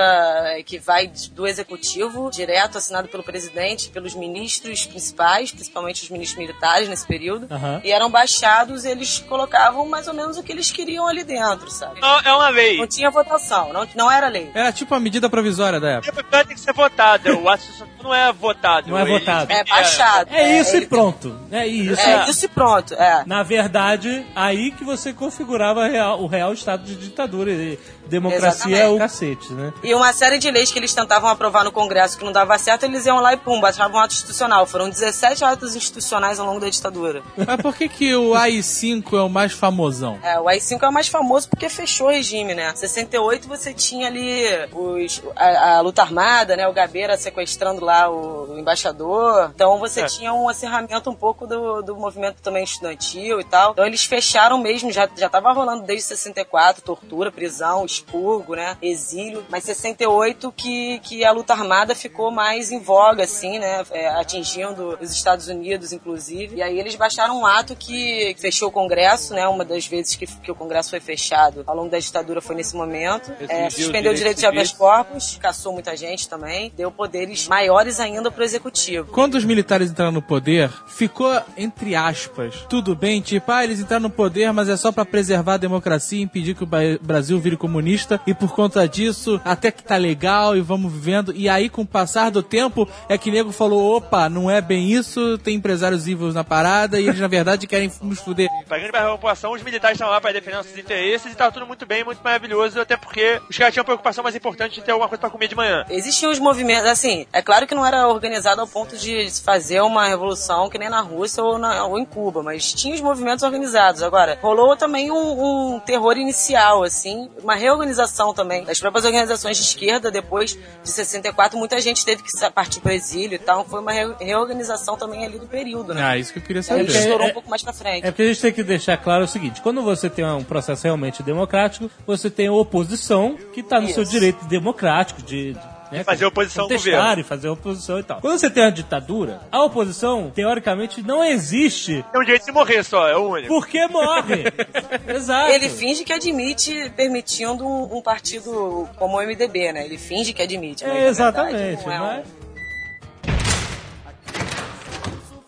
que vai do executivo, direto, assinado pelo presidente, pelos ministros principais, principalmente os ministros militares nesse período. Aham. E eram baixados, eles colocavam mais ou menos o que eles queriam ali dentro, sabe? Não, é uma lei. Não tinha votação, não, não era lei. Era tipo uma medida provisória da época. A tem que ser votada. O ato institucional não é votado. Não é Ele- votado. É baixado. É isso ele- e pronto. É isso. É isso e pronto, é. Na verdade, aí que você configurava real- o real estado de ditadura. E democracia é o cacete, né? E uma série de leis que eles tentavam aprovar no Congresso que não dava certo, eles iam lá e pum, baixavam um ato institucional. Foram 17 atos institucionais ao longo da ditadura. Mas por que, que o AI-5 é o mais famosão? É, o AI-5 é o mais famoso porque fechou o regime, né? 68 você tinha ali os, a, a luta armada, né? O Gabeira sequestrando lá o, o embaixador. Então você É. tinha um acerramento um pouco do, do movimento também estudantil e tal. Então eles fecharam mesmo, já, já tava rolando desde 64, tortura, prisão, expurgo, né? Exílio. Mas 68 que, que a luta armada ficou mais em voga, assim, né? É, atingindo os Estados Unidos, inclusive. E aí eles baixaram um ato que fechou o Congresso, né? Uma das vezes que, que o Congresso foi fechado ao longo da ditadura foi nesse momento. É, suspendeu o direito de habeas corpus, caçou muita gente também, deu poderes maiores ainda pro executivo. Quando os militares entraram no poder, ficou, entre aspas, tudo bem, tipo, ah, eles entraram no poder, mas é só pra preservar a democracia e impedir que o Brasil vire comunista, e por conta disso, até que tá legal e vamos vivendo. E aí, com o passar do tempo, é que nego falou, opa, não é bem isso, tem empresários vivos na parada, e eles, na verdade, querem nos fuder. Pra grande parte da população, os militares estavam lá pra defender nossos interesses e tava tudo muito bem, muito maravilhoso, até porque os caras tinham preocupação mais importante de ter alguma coisa pra comer de manhã. Existiam os movimentos, assim, é claro que não era organizado ao ponto de se fazer uma revolução que nem na Rússia ou, na- ou em Cuba, mas tinha os movimentos organizados. Agora, rolou também um, um terror inicial, assim, uma reorganização também das próprias organizações de esquerda depois de 64. Muita gente teve que partir para o exílio e tal. Foi uma re- reorganização também ali do período, né? Ah, isso que eu queria Aí saber. estourou É- um pouco mais pra frente. É porque a gente tem que deixar claro o seguinte: quando você tem um processo realmente democrático, você tem a oposição que está no seu Isso. direito democrático de. de, né, fazer oposição ao contestar governo. e fazer oposição e tal. Quando você tem uma ditadura, a oposição, teoricamente, não existe Tem um direito de morrer só, é o único. porque morre. [LAUGHS] Exato. Ele finge que admite permitindo um, um partido como o MDB, né? Ele finge que admite. mas, É, na exatamente. verdade, não é um-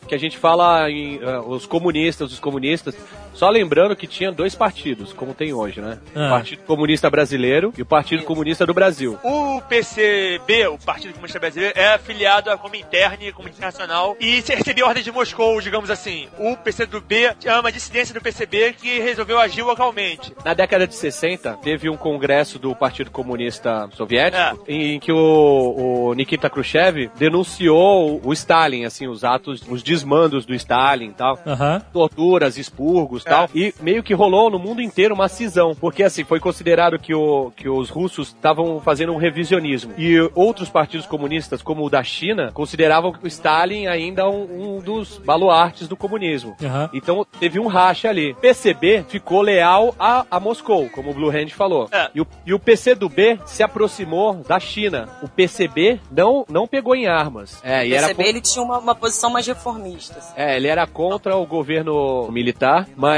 que a gente fala em ah, os comunistas, os comunistas, só lembrando que tinha dois partidos, como tem hoje, né? Ah. O Partido Comunista Brasileiro e o Partido Comunista do Brasil. O PCB, o Partido Comunista Brasileiro, é afiliado à Comintern, Comunista Internacional, e se- recebia ordem de Moscou, digamos assim. O PCdoB é uma dissidência do PCB que resolveu agir localmente. Na década de 60, teve um congresso do Partido Comunista Soviético É. em que o, o Nikita Khrushchev denunciou o Stalin, assim, os atos, os desmandos do Stalin e tal. Aham. Torturas, expurgos e tal, e meio que rolou no mundo inteiro uma cisão, porque assim, foi considerado que, o, que os russos estavam fazendo um revisionismo, e outros partidos comunistas, como o da China, consideravam o Stalin ainda um, um dos baluartes do comunismo. Aham. Então teve um racha ali. PCB ficou leal a, a Moscou, como o Blue Hand falou. É. E, o, e o PCdoB se aproximou da China. O PCB não, não pegou em armas. É, e O era PCB con- ele tinha uma, uma posição mais reformista. assim. é, ele era contra o governo militar, mas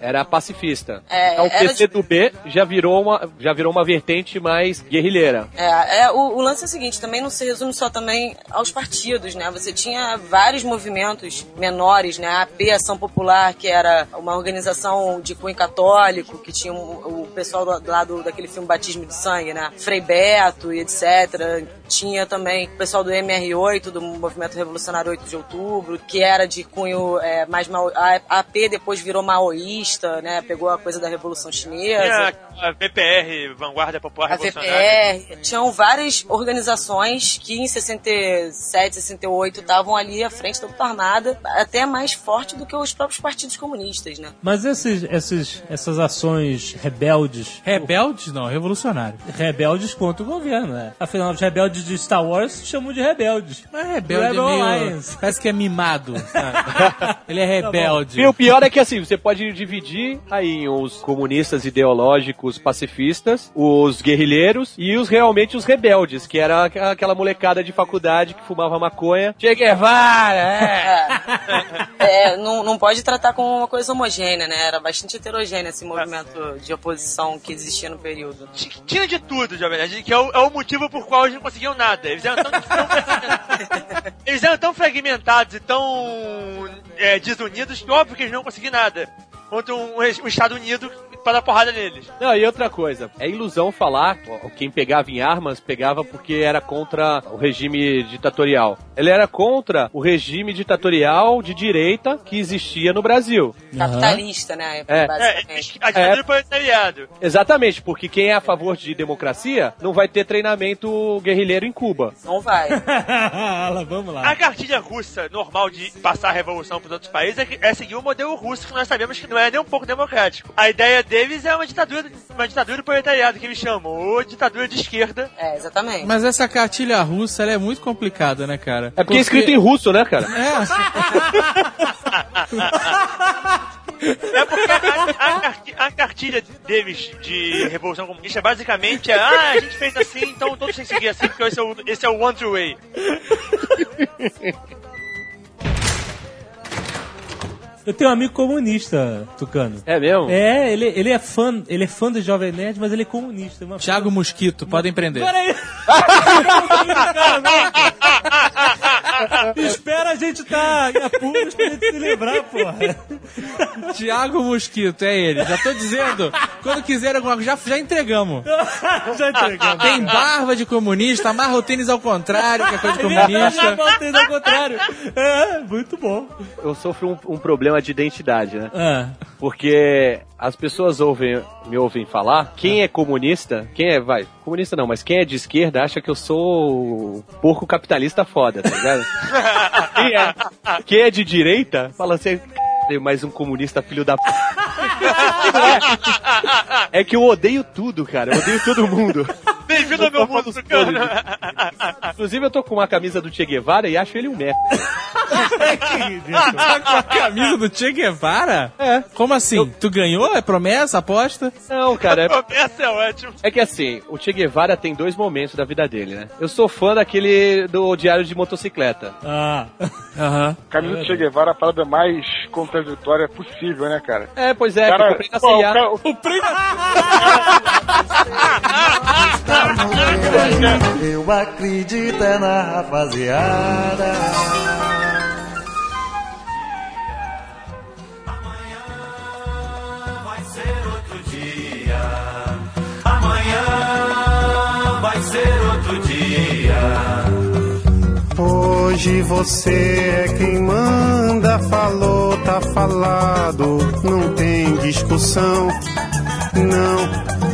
era pacifista. É, então o era PCdoB já virou uma já virou uma vertente mais guerrilheira. É, é, o, o lance é o seguinte, também não se resume só também aos partidos, né? Você tinha vários movimentos menores, né? A AP, Ação Popular, que era uma organização de cunho católico, que tinha um- o pessoal do, lá do, daquele filme Batismo de Sangue, né? Frei Beto e etc. Tinha também o pessoal do MR8, do Movimento Revolucionário 8 de Outubro, que era de cunho é, mais... Mao, a AP depois virou maoísta, né? Pegou a coisa da Revolução Chinesa. Tinha a VPR, Vanguarda Popular A Revolucionária. VPR. Tinham várias organizações que em 67, 68 estavam ali à frente da luta armada, até mais forte do que os próprios partidos comunistas, né? Mas esses, esses, essas ações rebeldes. Rebeldes não, revolucionários. Rebeldes contra o governo, né? Afinal, os rebeldes de Star Wars chamam de rebeldes. Mas rebelde Rebel é meio... Alliance. Parece que é mimado. [LAUGHS] Ele é rebelde. E o pior é que assim, você pode dividir aí em os comunistas ideológicos pacifistas, os guerrilheiros e os realmente os rebeldes, que era aqu- aquela molecada de faculdade que fumava maconha. Che Guevara, é. [LAUGHS] É, não, não pode tratar como uma coisa homogênea, né? Era bastante heterogêneo esse movimento de oposição que existia no período. Tinha de tudo, Jovem Nerd, que é o, é o motivo por qual eles não conseguiam nada. Eles eram tão, [LAUGHS] eles eram tão fragmentados e tão é, desunidos que óbvio que eles não conseguiam nada. Contra um, um Estado Unido para dar porrada neles. Não, e outra coisa, é ilusão falar quem pegava em armas pegava porque era contra o regime ditatorial. Ele era contra o regime ditatorial de direita que existia no Brasil. Capitalista, né? É. Basicamente. A ditadura do proletariado. Exatamente, porque quem é a favor de democracia não vai ter treinamento guerrilheiro em Cuba. Não vai. [LAUGHS] Vamos lá. A cartilha russa normal de passar a revolução para os outros países é, que- é seguir o modelo russo que nós sabemos que não é nem um pouco democrático. A ideia deles é uma ditadura, uma ditadura do proletariado que eles chamam, ou ditadura de esquerda. É, exatamente. Mas essa cartilha russa, ela é muito complicada, né, cara? É porque é escrito em russo, né, cara? [LAUGHS] É porque a, a- a carti- a cartilha deles de Revolução Comunista basicamente é ah, a gente fez assim, então todos têm que seguir assim, porque esse é o, esse é o one true way. [LAUGHS] Eu tenho um amigo comunista, Tucano. É mesmo? É, ele, ele é fã, ele é fã do Jovem Nerd, mas ele é comunista. Uma... Thiago Mosquito, podem prender. Peraí! [LAUGHS] Espera a gente tá apuros pra gente se livrar, porra. Tiago Mosquito, é ele. Já tô dizendo. Quando quiser alguma coisa, já, já entregamos. [LAUGHS] Já entregamos. Tem barba de comunista, amarra o tênis ao contrário, que é coisa de comunista. Botei ao contrário. É, muito bom. Eu sofro um, um problema de identidade, né? Ah. Porque as pessoas ouvem, me ouvem falar, quem é comunista, quem é, vai, comunista não, mas quem é de esquerda acha que eu sou porco capitalista foda, tá ligado? [LAUGHS] quem, é, quem é de direita fala assim, "C***, mais um comunista filho da p. [LAUGHS] É que eu odeio tudo, cara. Eu odeio todo mundo. Bem-vindo ao meu mundo, cara. Inclusive, eu tô com uma camisa do Che Guevara e acho ele um merda. Tá [LAUGHS] com a camisa do Che Guevara? É. Como assim? Tu ganhou? É promessa? Aposta? Não, cara. É... [LAUGHS] Promessa é ótimo. É que assim, o Che Guevara tem dois momentos da vida dele, né? Eu sou fã daquele do Diário de Motocicleta. Ah. [LAUGHS] Aham. Caminho do Che Guevara é a parada mais contraditória possível, né, cara? É, pois é, Cara, que eu comprei na pô, o C&A. cara- o- Eu acredito é na rapaziada. Vai ser outro dia. Amanhã vai ser outro dia. Hoje você é quem manda, falou, tá falado, não tem discussão, não.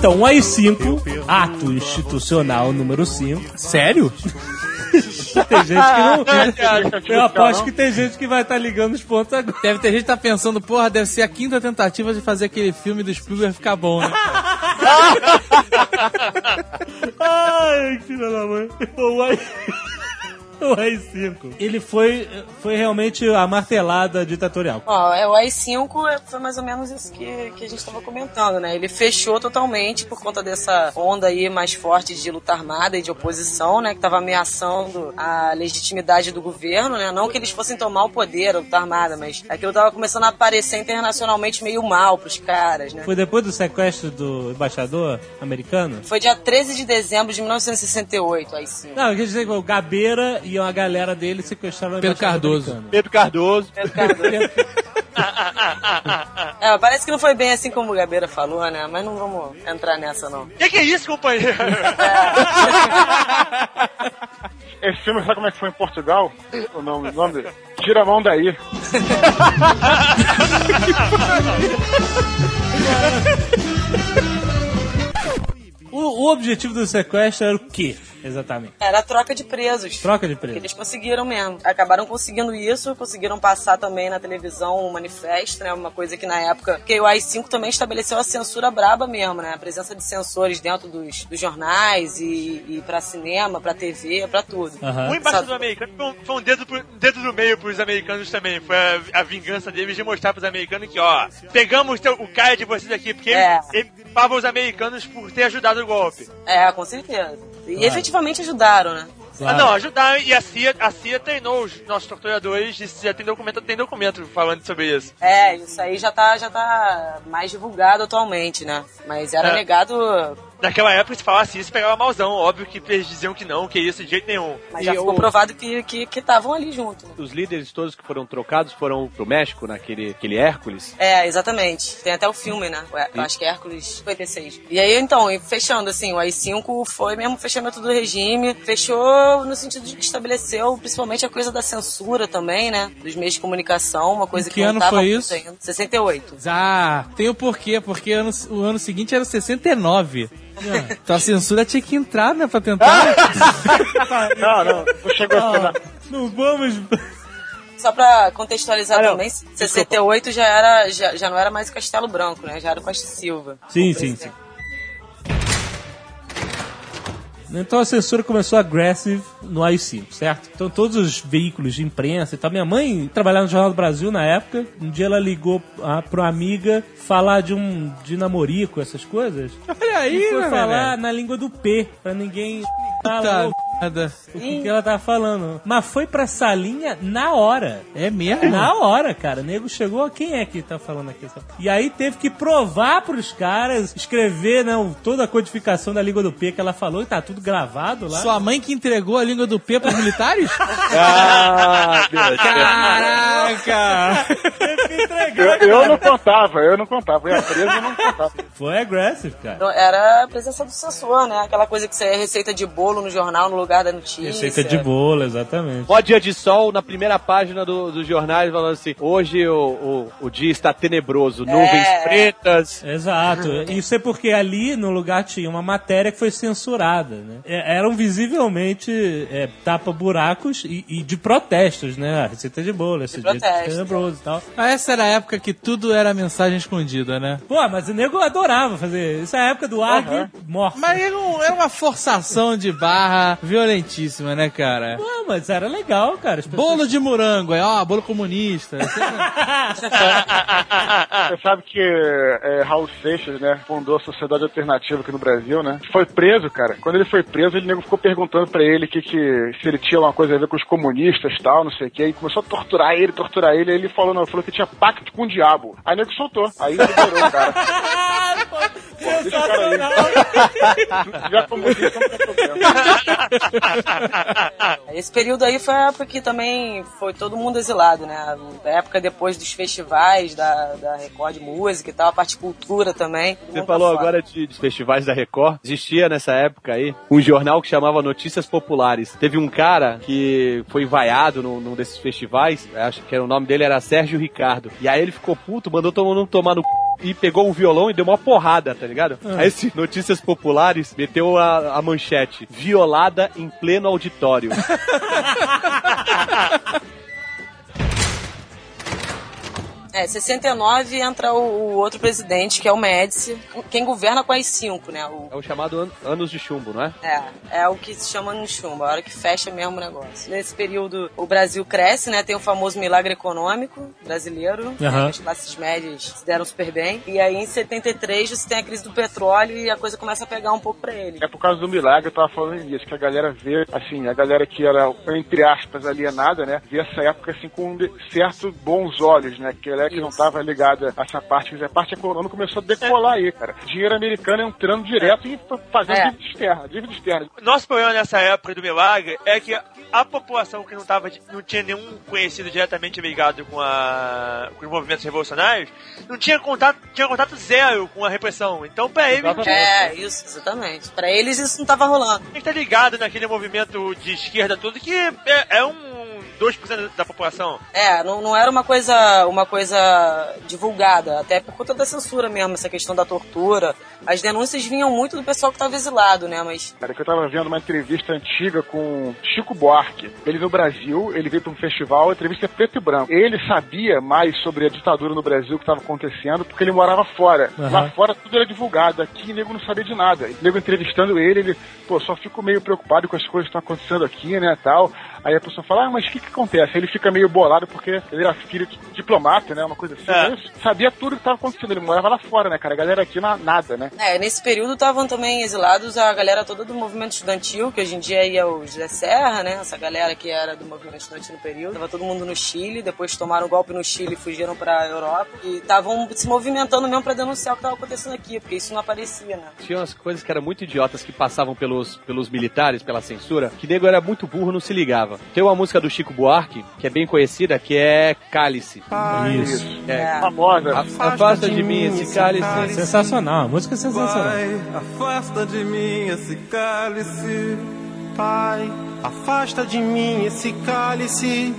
Então, o AI-5, ato institucional número 5. Sério? [LAUGHS] tem gente que não. Eu aposto que tem gente que vai estar ligando os pontos agora. Deve ter gente que tá pensando, porra, deve ser a quinta tentativa de fazer aquele filme do Spielberg ficar bom, né? [LAUGHS] Ai, que filha da mãe. O AI... [LAUGHS] O AI-5. Ele foi, foi realmente a martelada ditatorial. Ó, é, o AI-5 foi mais ou menos isso que, que a gente estava comentando, né? Ele fechou totalmente por conta dessa onda aí mais forte de luta armada e de oposição, né? Que estava ameaçando a legitimidade do governo, né? Não que eles fossem tomar o poder, a luta armada, mas aquilo tava começando a aparecer internacionalmente meio mal pros caras, né? Foi depois do sequestro do embaixador americano? Foi dia 13 de dezembro de 1968, AI-5. Não, quer dizer que o Gabeira e a galera dele sequestraram Pedro Cardoso. Pedro Cardoso. Pedro [LAUGHS] Cardoso. É, parece que não foi bem assim como o Gabeira falou, né? Mas não vamos entrar nessa, não. Que que é isso, companheiro? Esse filme, sabe como é que foi em Portugal? O nome, o nome dele? Tira a mão daí. [LAUGHS] O, o objetivo do sequestro era o quê, exatamente? Era a troca de presos. Troca de Que preso. eles conseguiram mesmo. Acabaram conseguindo isso, conseguiram passar também na televisão o manifesto, né? Uma coisa que na época. Porque o AI-5 também estabeleceu a censura braba mesmo, né? A presença de censores dentro dos, dos jornais e, e pra cinema, pra TV, pra tudo. O embaixador americano foi um, foi um dedo, pro- dedo no meio pros americanos também. Foi a, a vingança deles de mostrar pros americanos que, ó, pegamos teu- o cara de vocês aqui, porque É. ele, ele os americanos por ter ajudado o golpe. É, com certeza. E Claro. efetivamente ajudaram, né? Ah, não, ajudaram e a CIA, a CIA treinou os nossos torturadores, isso já tem documento, tem documento falando sobre isso. É, isso aí já tá, já tá mais divulgado atualmente, né? Mas era É. negado. Naquela época, se falasse isso, pegava malzão. Óbvio que eles diziam que não, que isso de jeito nenhum. Mas já ficou provado que que estavam ali junto. né? Os líderes todos que foram trocados foram pro México, naquele aquele Hércules. É, exatamente. Tem até o filme, né? Eu acho que é Hércules 56. E aí, então, e fechando, assim, o AI-5 foi mesmo o fechamento do regime. Fechou no sentido de que estabeleceu principalmente a coisa da censura também, né? Dos meios de comunicação, uma coisa Em que, que não ano tava foi isso? ainda. 68. Ah, tem o porquê, porque ano- o ano seguinte era 69. [LAUGHS] Então a censura tinha que entrar, né, pra tentar. [LAUGHS] Não, não, não chegou a ser. na- Não vamos. Só pra contextualizar Ah, não. também, 68 já, era, já, já não era mais o Castelo Branco, né? Já era o Costa Silva. Sim, sim, sim. Então a censura começou aggressive no AI-5, certo? Então todos os veículos de imprensa e tal. Minha mãe trabalhava no Jornal do Brasil na época. Um dia ela ligou ah, pra uma amiga falar de um de namorico, essas coisas. Olha aí, e foi falar velho? na língua do P, pra ninguém Puta merda. o que, que ela tava falando. Mas foi pra salinha na hora. É mesmo? Na hora, cara. O nego chegou, quem é que tá falando aqui? E aí teve que provar pros caras, escrever né, toda a codificação da língua do P que ela falou, e tá tudo gravado lá. Sua mãe que entregou a língua do P pros militares? [LAUGHS] Ah, Deus. Caraca! Eu, eu não contava, eu não contava. Eu ia preso e não contava. Foi aggressive, cara. Era a presença do censor, né? Aquela coisa que você é receita de bolo no jornal no lugar da notícia. Receita de bolo, exatamente. Mó dia de sol, na primeira página do- dos jornais, falando assim: hoje o, o, o dia está tenebroso, nuvens É. pretas. Exato. [LAUGHS] Isso é porque ali no lugar tinha uma matéria que foi censurada, né? É, Eram visivelmente é, tapa-buracos e, e de protestos, né? A receita de bolo, esse dia protesto, tenebroso e tal. Ah, essa era a época que tudo era mensagem escondida, né? Pô, mas o nego adorava fazer. Isso é a época do ARG morto. Mas era, um- era uma forçação de barra violentíssima, né, cara? Não, mas era legal, cara. As pessoas- Bolo de morango, é, ó, bolo comunista. [LAUGHS] Você sabe que é, Raul Seixas, né, fundou a Sociedade Alternativa aqui no Brasil, né? Foi preso, cara. Quando ele foi preso, ele nego ficou perguntando pra ele que, que se ele tinha alguma coisa a ver com os comunistas e tal, não sei o que. E começou a torturar ele, torturar ele. Aí ele falou, não, falou que tinha pacto com o diabo. Aí o nego soltou. Aí liberou o cara. [LAUGHS] [LAUGHS] Sensacional. Já como isso, não tem problema. Esse período aí foi a época que também foi todo mundo exilado, né? A época depois dos festivais da, da Record Música e tal, a parte cultura também. Você falou tá fora. agora de, de festivais da Record. Existia nessa época aí um jornal que chamava Notícias Populares. Teve um cara que foi vaiado num, num desses festivais, acho que era, o nome dele era Sérgio Ricardo. E aí ele ficou puto, mandou todo mundo tomar no c... e pegou um violão e deu uma porrada, tá ligado? Aí esse Notícias Populares meteu a, a manchete: violada em pleno auditório. [LAUGHS] É, 69 entra o, o outro presidente, que é o Médici, quem governa com as cinco, né? O, É o chamado an- anos de chumbo, não é? É, é o que se chama no chumbo, a hora que fecha mesmo o negócio. Nesse período, o Brasil cresce, né? Tem o famoso milagre econômico brasileiro. Aham. As classes médias se deram super bem. E aí, em 73, você tem a crise do petróleo e a coisa começa a pegar um pouco pra ele. É por causa do milagre, eu tava falando nisso, que a galera vê, assim, a galera que era, entre aspas, alienada, né, vê essa época, assim, com de- certo bons olhos, né, que a que não tava ligada a essa parte, a parte econômica começou a decolar aí, cara. Dinheiro americano entrando direto e fa- fazendo É. dívida externa, dívida externa. Nosso problema nessa época do milagre é que a população que não, tava, não tinha nenhum conhecido diretamente ligado com, a, com os movimentos revolucionários não tinha contato, tinha contato zero com a repressão. Então, pra eles, É, isso, exatamente. Pra eles isso não tava rolando. a gente tá ligado naquele movimento de esquerda todo que é, é um 2% da população. É, não, não era uma coisa, uma coisa divulgada, até por conta da censura mesmo, essa questão da tortura. As denúncias vinham muito do pessoal que estava exilado, né? Mas Cara, que eu tava vendo uma entrevista antiga com Chico Buarque. Ele veio no Brasil, ele veio para um festival, a entrevista é preto e branco. Ele sabia mais sobre a ditadura no Brasil que estava acontecendo porque ele morava fora. Aham. Lá fora tudo era divulgado, aqui o nego não sabia de nada. O nego entrevistando ele, ele, pô, só fico meio preocupado com as coisas que estão acontecendo aqui, né, tal. Aí a pessoa fala, ah, mas o que que acontece? Aí ele fica meio bolado porque ele era filho de diplomata, né, uma coisa assim. É. Mas sabia tudo que estava acontecendo, ele morava lá fora, né, cara? A galera aqui na, nada, né? É, nesse período estavam também exilados a galera toda do movimento estudantil, que hoje em dia ia o José Serra, né? Essa galera que era do movimento estudantil no período. Tava todo mundo no Chile, depois tomaram o golpe no Chile e fugiram pra Europa. E estavam se movimentando mesmo pra denunciar o que tava acontecendo aqui, porque isso não aparecia, né? Tinha umas coisas que eram muito idiotas que passavam pelos, pelos militares, pela censura, que nego era muito burro, não se ligava. Tem uma música do Chico Buarque, que é bem conhecida, que é Cálice. Isso. É. Famosa. A- Afasta de mim esse cálice. Sensacional, a música é sensacional. Pai, afasta de mim esse cálice. Pai, afasta de mim esse cálice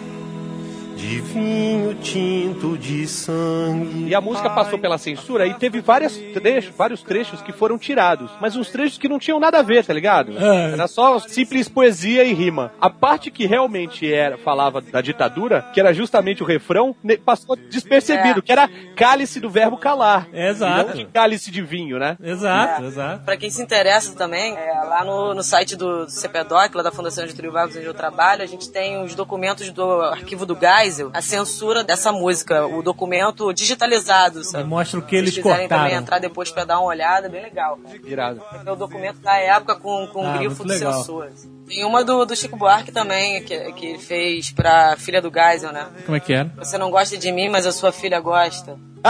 de vinho tinto de sangue. E a música passou pela censura e teve várias trechos, vários trechos que foram tirados. Mas uns trechos que não tinham nada a ver, tá ligado? É. Era só simples poesia e rima. A parte que realmente era, falava da ditadura, que era justamente o refrão, passou despercebido, É. que era cálice do verbo calar. Exato. E não de cálice de vinho, né? Exato, É. exato. Pra quem se interessa também, é, lá no, no site do CPDOC, lá da Fundação Getúlio Vargas, onde eu trabalho, a gente tem os documentos do arquivo do Geisel, a censura dessa música, o documento digitalizado, sabe? Mostra o que Se eles vocês quiserem também cortaram. entrar depois pra dar uma olhada, é bem legal. cara. Irado. É o documento da época com, com Ah, grifo de legal. censura. Tem uma do, do Chico Buarque também, que, que ele fez pra filha do Geisel, né? Como é que era? Você não gosta de mim, mas a sua filha gosta. [LAUGHS]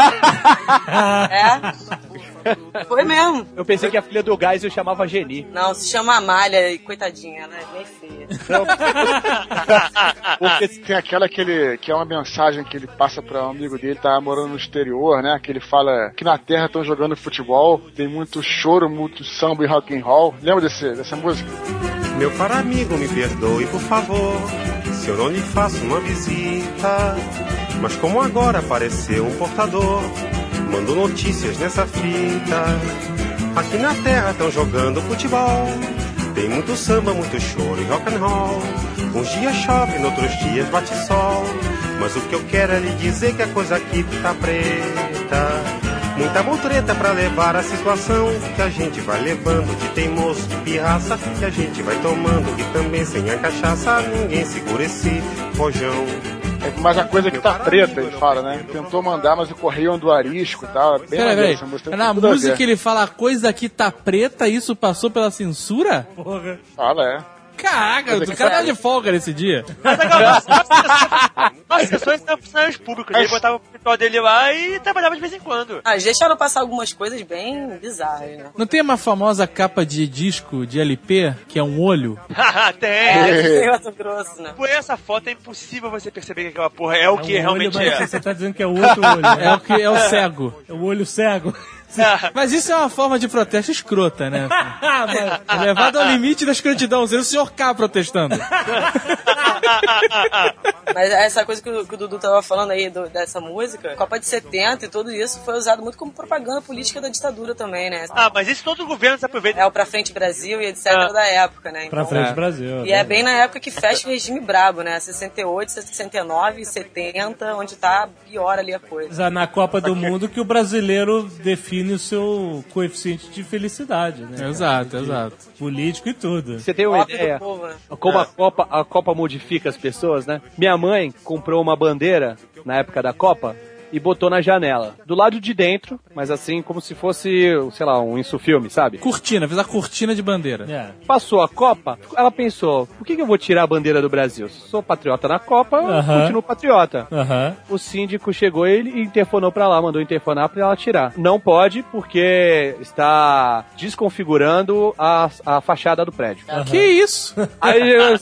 é? [LAUGHS] Foi mesmo. Eu pensei que a filha do Gás eu chamava Geni. Não, se chama Amália, e coitadinha, ela é bem feia. [LAUGHS] Porque tem aquela que ele que é uma mensagem que ele passa para um amigo dele, tá morando no exterior, né? Que ele fala que na Terra estão jogando futebol, tem muito choro, muito samba e rock and roll. Lembra desse, dessa música? Meu caro amigo, me perdoe, por favor, se eu não lhe faço uma visita. Mas como agora apareceu um portador, mando notícias nessa fita. Aqui na terra estão jogando futebol. Tem muito samba, muito choro e rock and roll. Uns dias chove, noutros dias bate sol. Mas o que eu quero é lhe dizer que a coisa aqui tá preta. Muita mutreta pra levar a situação que a gente vai levando de teimoso, de pirraça, que a gente vai tomando e também sem a cachaça ninguém segura esse rojão. É, mas a coisa que tá preta, ele fala, né? Tentou mandar, mas o correio andou arisco e tal. É bem Peraí, peraí. música. tem Na música ele fala a coisa aqui tá preta, isso passou pela censura? Porra. Fala, é. Caraca, Mas é o cara tá de folga nesse dia. As pessoas eram funcionários públicos, ele botava o paletó dele lá e trabalhava de vez em quando. Ah, eles deixaram passar algumas coisas bem bizarras, né? Não tem uma famosa capa de disco de LP, que é um olho? [LAUGHS] tem! É, tem outro grosso, né? Por essa foto é impossível você perceber que aquela porra é o que um realmente olho, mas é. Você tá dizendo que é o outro olho. né? É o que é o cego. É o olho cego. Mas isso é uma forma de protesto escrota, né? É [LAUGHS] levado ao limite da escrotidão. O senhor K protestando. [LAUGHS] Mas essa coisa que o, que o Dudu tava falando aí do- dessa música, Copa de 70 e tudo isso foi usado muito como propaganda política da ditadura também, né? Ah, mas isso todo governo se aproveita. É o Pra Frente Brasil e etc. Ah. da época, né? Pra frente, Brasil. E é bem na época que fecha o regime brabo, né? 68, 69, 70, onde tá pior ali a coisa. Na Copa do Mundo que o brasileiro define o seu coeficiente de felicidade, né? Exato, exato. Político e tudo. Você tem uma ideia? povo, né? Como a Copa, a Copa modifica as pessoas, né? Minha mãe comprou uma bandeira na época da Copa e botou na janela. Do lado de dentro, mas assim, como se fosse, sei lá, um insufilme, sabe? Cortina, fez a cortina de bandeira. É. Passou a Copa, ela pensou, por que, que eu vou tirar a bandeira do Brasil? Sou patriota na Copa, eu Aham. continuo patriota. Aham. O síndico chegou e ele interfonou pra lá, mandou interfonar pra ela tirar. Não pode porque está desconfigurando a, a fachada do prédio. Que isso? [LAUGHS] Aí eu,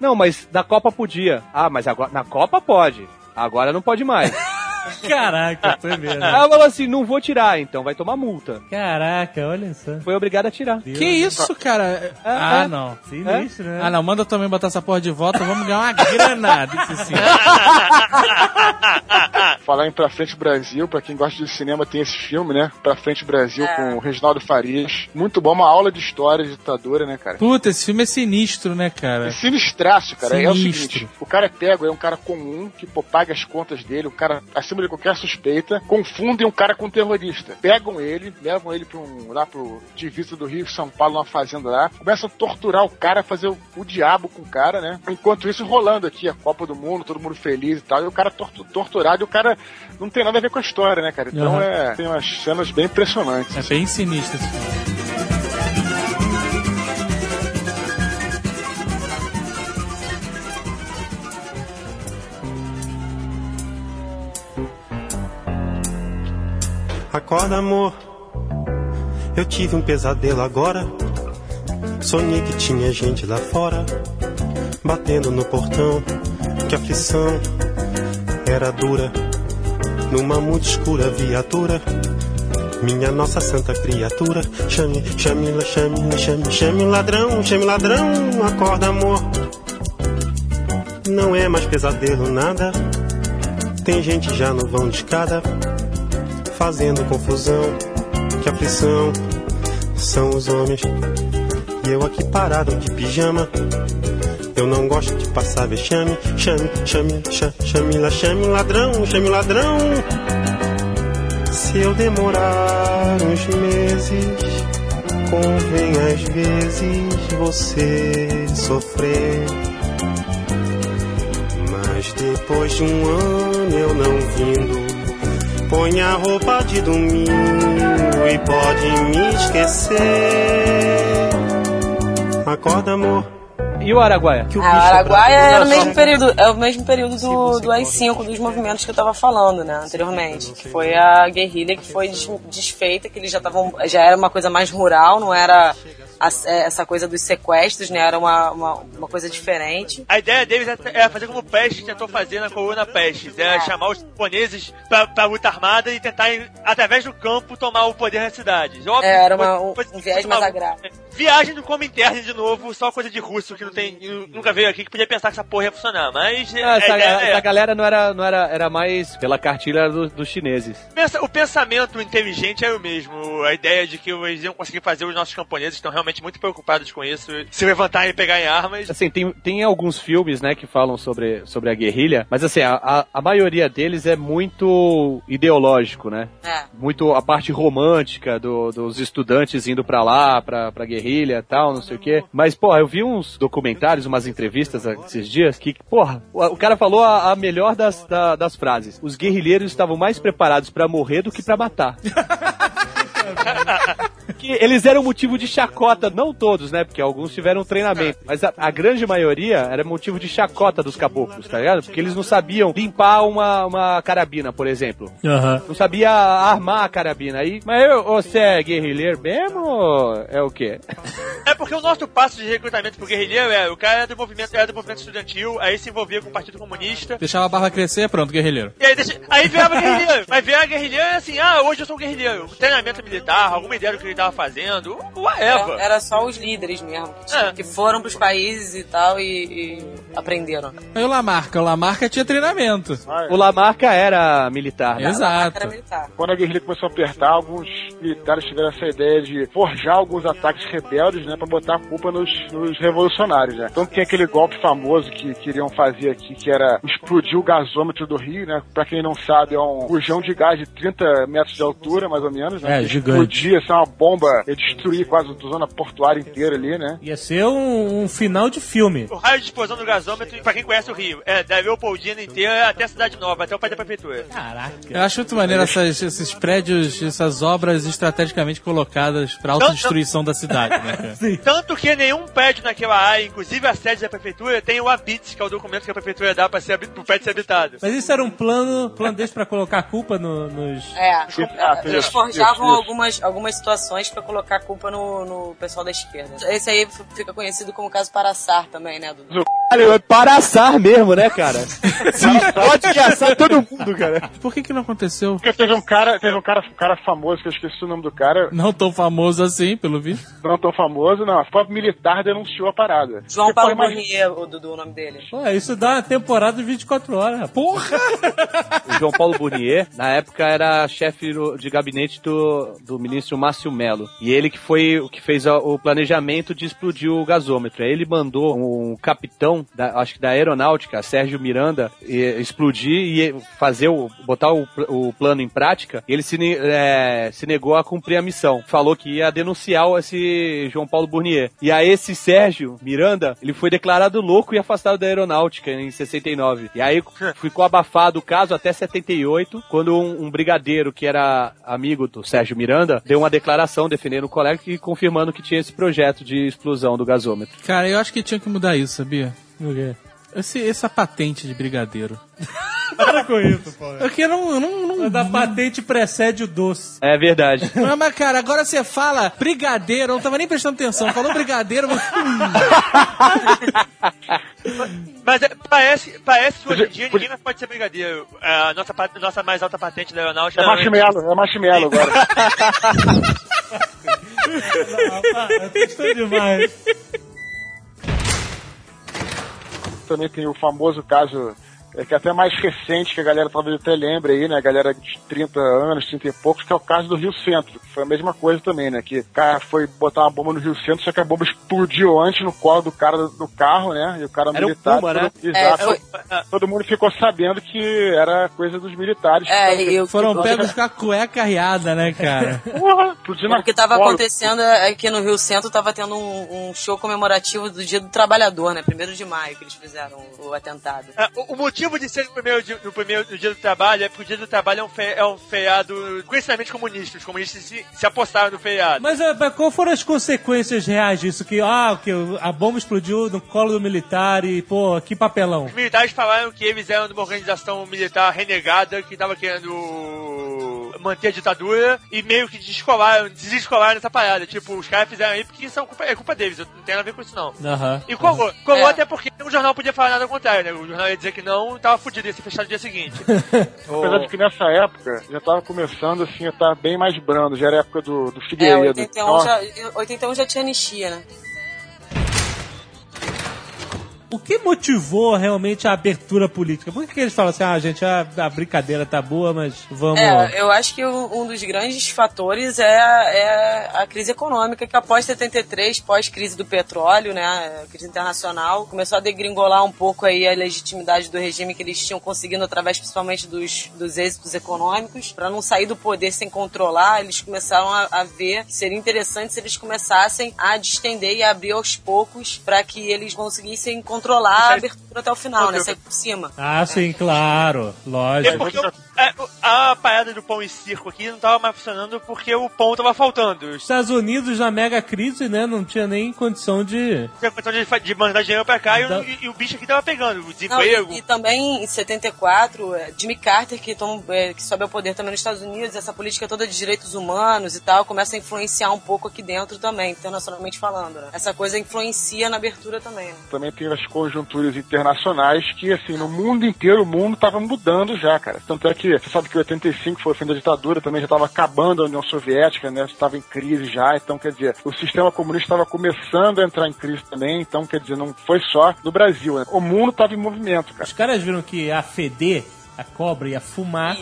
não, mas na Copa podia. Ah, mas agora na Copa pode. Agora não pode mais. Caraca, foi mesmo. Aí ela falou assim: não vou tirar, então vai tomar multa. Caraca, olha só. Foi obrigada a tirar. Que isso, cara? Ah, é. não. Sinistro, né? Ah, não, manda também botar essa porra de volta, vamos ganhar uma grana desse sim. [LAUGHS] Falar em Pra Frente Brasil, pra quem gosta de cinema, tem esse filme, né? Pra Frente Brasil É. com o Reginaldo Farias. Muito bom, uma aula de história de ditadura, né, cara? Puta, esse filme é sinistro, né, cara? É sinistraço, cara. É o Sinistro. seguinte: o cara é pego, é um cara comum que pô, paga as contas dele, o cara acima de qualquer suspeita, confundem um cara com um terrorista. Pegam ele, levam ele pra um, lá pro divisa do Rio São Paulo, numa fazenda lá, começam a torturar o cara, fazer o, o diabo com o cara, né? Enquanto isso, rolando aqui a Copa do Mundo, todo mundo feliz e tal, e o cara tortu- torturado e o cara não tem nada a ver com a história, né, cara? Então Aham. é, tem umas cenas bem impressionantes. É bem sinistro esse filme. Acorda, amor. Eu tive um pesadelo agora. Sonhei que tinha gente lá fora, batendo no portão. Que aflição era dura. Numa muito escura viatura. Minha nossa santa criatura. Chame, chame, chame, chame, chame ladrão, chame ladrão. Acorda, amor. Não é mais pesadelo nada. Tem gente já no vão de escada fazendo confusão. Que aflição são os homens. E eu aqui parado de pijama. Eu não gosto de passar vexame. Chame, chame, chame, chame, chame ladrão, chame ladrão. Se eu demorar uns meses, convém às vezes você sofrer. Mas depois de um ano eu não vindo, põe a roupa de domingo e pode me esquecer. Acorda, amor. E o Araguaia? A Araguaia era o mesmo período, é o mesmo período do, do AI-5, dos movimentos que eu tava falando, né, anteriormente. Que foi a guerrilha que foi des- desfeita, que eles já estavam. Já era uma coisa mais rural, não era a- é, essa coisa dos sequestros, né? Era uma, uma, uma coisa diferente. A ideia deles era- era fazer como o Peste tentou fazer na coluna Pestes, era chamar os japoneses pra, pra luta armada e tentar, através do campo, tomar o poder na cidade. Óbvio, É, era uma, um, um viés mais agrável. Viagem do como interno de novo, só coisa de russo que não tem, nunca veio aqui, que podia pensar que essa porra ia funcionar, mas Ah, a essa, ideia é- essa galera não era, não era, era mais pela cartilha do- dos chineses. Pensa- o pensamento inteligente é o mesmo. A ideia de que eles iam conseguir fazer os nossos camponeses estão realmente muito preocupados com isso. Se levantarem e pegarem armas. Assim, tem, tem alguns filmes, né, que falam sobre, sobre a guerrilha, mas assim, a, a, a maioria deles é muito ideológico, né? É. Muito a parte romântica do- dos estudantes indo pra lá, pra, pra guerrilha e tal, não sei o quê. Mas, porra, eu vi uns documentários, umas entrevistas esses dias que, porra, o, cara falou a, a melhor das, da- das frases. Os guerrilheiros estavam mais preparados pra morrer do que pra matar. [LAUGHS] que eles eram motivo de chacota, não todos, né? Porque alguns tiveram treinamento, mas a, a grande maioria era motivo de chacota dos caboclos, tá ligado? Porque eles não sabiam limpar uma, uma carabina, por exemplo. Aham. Não sabia armar a carabina. Aí, mas eu, você é guerrilheiro mesmo ou é o quê? É porque o nosso passo de recrutamento pro guerrilheiro é, o cara era do movimento, era do movimento estudantil, aí se envolvia com o Partido Comunista. Deixava a barba crescer, pronto, guerrilheiro. E aí, deixa, aí virava guerrilheiro. Mas virar guerrilheiro é assim, ah, hoje eu sou um guerrilheiro. Treinamento militar, alguma ideia do que ele tava fazendo, whatever. Era, era só os líderes mesmo, que, tinham- É. que foram pros países e tal e, e aprenderam. Aí o Lamarca, o Lamarca tinha treinamento. O Lamarca era militar, né? Exato. Era militar. Quando a guerrilha começou a apertar, alguns militares tiveram essa ideia de forjar alguns ataques rebeldes, né, pra botar a culpa nos, nos revolucionários, né. Então tem aquele golpe famoso que queriam fazer aqui, que era explodir o gasômetro do Rio, né. Pra quem não sabe, é um bujão de gás de 30 metros de altura, mais ou menos, né. É, gigante. Explodia, assim, uma bomba, ia destruir quase a zona portuária inteira ali, né. Ia ser um, um final de filme. O raio de explosão do gasômetro, pra quem conhece o Rio, é da Leopoldina inteira até a Cidade Nova, até o pai da prefeitura. Caraca. Eu acho muito maneiro essas- esses prédios, essas obras estrategicamente colocadas pra autodestruição da cidade, né, cara? [LAUGHS] Tanto que nenhum prédio naquela área, inclusive a sede da prefeitura, tem o ABIT, que é o documento que a prefeitura dá pra ser, pro prédio ser habitado. Mas isso era um plano, plano desse pra colocar a culpa no- nos... É, Ah, eles forjavam algumas, algumas situações pra colocar a culpa no, no pessoal da esquerda. Esse aí fica conhecido como caso Paraçar também, né, Dudu? Caralho, é para assar mesmo, né, cara? [LAUGHS] Pode assar todo mundo, cara. Por que que não aconteceu? Porque teve um cara, teve um cara, um cara famoso, que eu esqueci o nome do cara, Não tão famoso assim, pelo visto. não tão famoso, não. O próprio militar denunciou a parada. João Porque, Paulo Bournier, o Dudu, o nome dele. Pô, isso dá uma temporada de 24 horas. Porra! O João Paulo Burnier, na época, era chefe do- de gabinete do, do ministro Márcio Melo. E ele que foi o que fez o planejamento de explodir o gasômetro. Aí ele mandou um capitão, da- acho que da aeronáutica, Sérgio Miranda, e- explodir e fazer o, botar o, o plano em prática. Ele se, é, se negou a cumprir a missão. Falou que ia denunciar esse João Paulo Burnier. E aí esse Sérgio Miranda, ele foi declarado louco e afastado da aeronáutica em 69. E aí ficou abafado o caso até 78, quando um, um brigadeiro que era amigo do Sérgio Miranda deu uma declaração defendendo o colega e confirmando que tinha esse projeto de explosão do gasômetro. Cara, eu acho que tinha que mudar isso, sabia? Quê? Esse, essa patente de brigadeiro. [LAUGHS] Para com isso, pô. Eu que não, não, não, Da patente precede o doce. É verdade. [LAUGHS] Mas, mas, cara, agora você fala brigadeiro, eu não tava nem prestando atenção. Falou brigadeiro, eu... [LAUGHS] Mas é, parece, parece que hoje em dia ninguém mais pode ser brigadeiro. A nossa, nossa mais alta patente da aeronáutica... É marshmallow, é marshmallow agora. Gostou demais. Também tem o famoso caso, é, que é até mais recente, que a galera talvez até lembre aí, né? A galera de 30 anos, 30 e poucos, que é o caso do Rio Centro. que Foi a mesma coisa também, né? Que o cara foi botar uma bomba no Rio Centro, só que a bomba explodiu antes no colo do cara do carro, né? E o cara Era um militar. Puma, né? todo- É, Exato. foi- Todo mundo ficou sabendo que era coisa dos militares. É, e eu, Foram pegos com a cueca arriada, né, cara? [LAUGHS] Porra, O que tava colo. acontecendo é que no Rio Centro tava tendo um, um show comemorativo do Dia do Trabalhador, né? Primeiro de maio que eles fizeram o, o atentado. É, o, o motivo de ser no primeiro, dia- no primeiro no dia do trabalho é porque o dia do trabalho é um, fe, é um feriado conhecidamente comunista. Os comunistas se, se apostaram no feriado. Mas é, mas qual foram as consequências reais disso? Que, ah, que a bomba explodiu no colo do militar e, pô, que papelão. Os militares falaram que eles eram de uma organização militar renegada que tava querendo manter a ditadura e meio que descolaram, desescolaram essa parada. Tipo, os caras fizeram aí porque são culpa, é culpa deles, não tenho nada a ver com isso não. Aham. E colou. Colou É. até porque o jornal podia falar nada ao contrário, né? O jornal ia dizer que não, tava fudido, ia ser fechado no dia seguinte. [LAUGHS] Apesar de que nessa época já tava começando assim a estar bem mais brando, já era a época do, do É, Figueiredo. 81 Nossa, já, 81 já tinha anistia, né? O que motivou realmente a abertura política? Por que, que eles falam assim, ah, gente, a, a brincadeira tá boa, mas vamos... É, eu acho que um dos grandes fatores é, é a crise econômica, que após 73, pós-crise do petróleo, né, crise internacional, começou a degringolar um pouco aí a legitimidade do regime que eles tinham conseguido através principalmente dos, dos êxitos econômicos. Para não sair do poder sem controlar, eles começaram a, a ver que seria interessante se eles começassem a distender e abrir aos poucos para que eles conseguissem controlar a abertura até o final, né, sair por cima. Ah, sim, claro. Lógico. É porque o- é, o- a parada do pão e circo aqui não tava mais funcionando porque o pão tava faltando. Os Estados Unidos, na mega crise, né, não tinha nem condição de... Tinha condição de, de mandar dinheiro pra cá e, o- e- e o bicho aqui tava pegando, o Não, desemprego. e, e também em 74, é, Jimmy Carter, que, tom, é, que sobe ao poder também nos Estados Unidos, essa política toda de direitos humanos e tal, começa a influenciar um pouco aqui dentro também, internacionalmente falando. Né? Essa coisa influencia na abertura também. Né? Também tem as conjunturas internacionais que, assim, no mundo inteiro o mundo tava mudando já, cara. Tanto é que você sabe que 85 foi o fim da ditadura, também já tava acabando a União Soviética, né? Estava em crise já, então quer dizer, o sistema comunista estava começando a entrar em crise também, então quer dizer, não foi só no Brasil, né? O mundo estava em movimento, cara. Os caras viram que ia feder, a cobra ia fumar,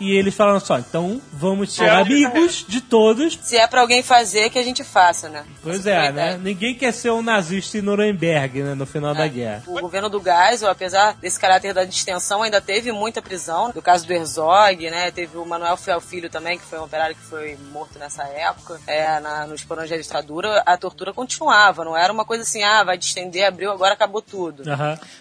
e eles falaram só, então vamos ser É, amigos de todos. Se é pra alguém fazer, que a gente faça, né? Pois Essa é, a né? ideia. Ninguém quer ser um nazista em Nuremberg, né, no final da guerra. O governo do Geisel, apesar desse caráter da distensão, ainda teve muita prisão. No caso do Herzog, né? Teve o Manuel Fiel Filho também, que foi um operário que foi morto nessa época, é, na, nos porões da ditadura. A tortura continuava, não era uma coisa assim, ah, vai distender, abriu, agora acabou tudo.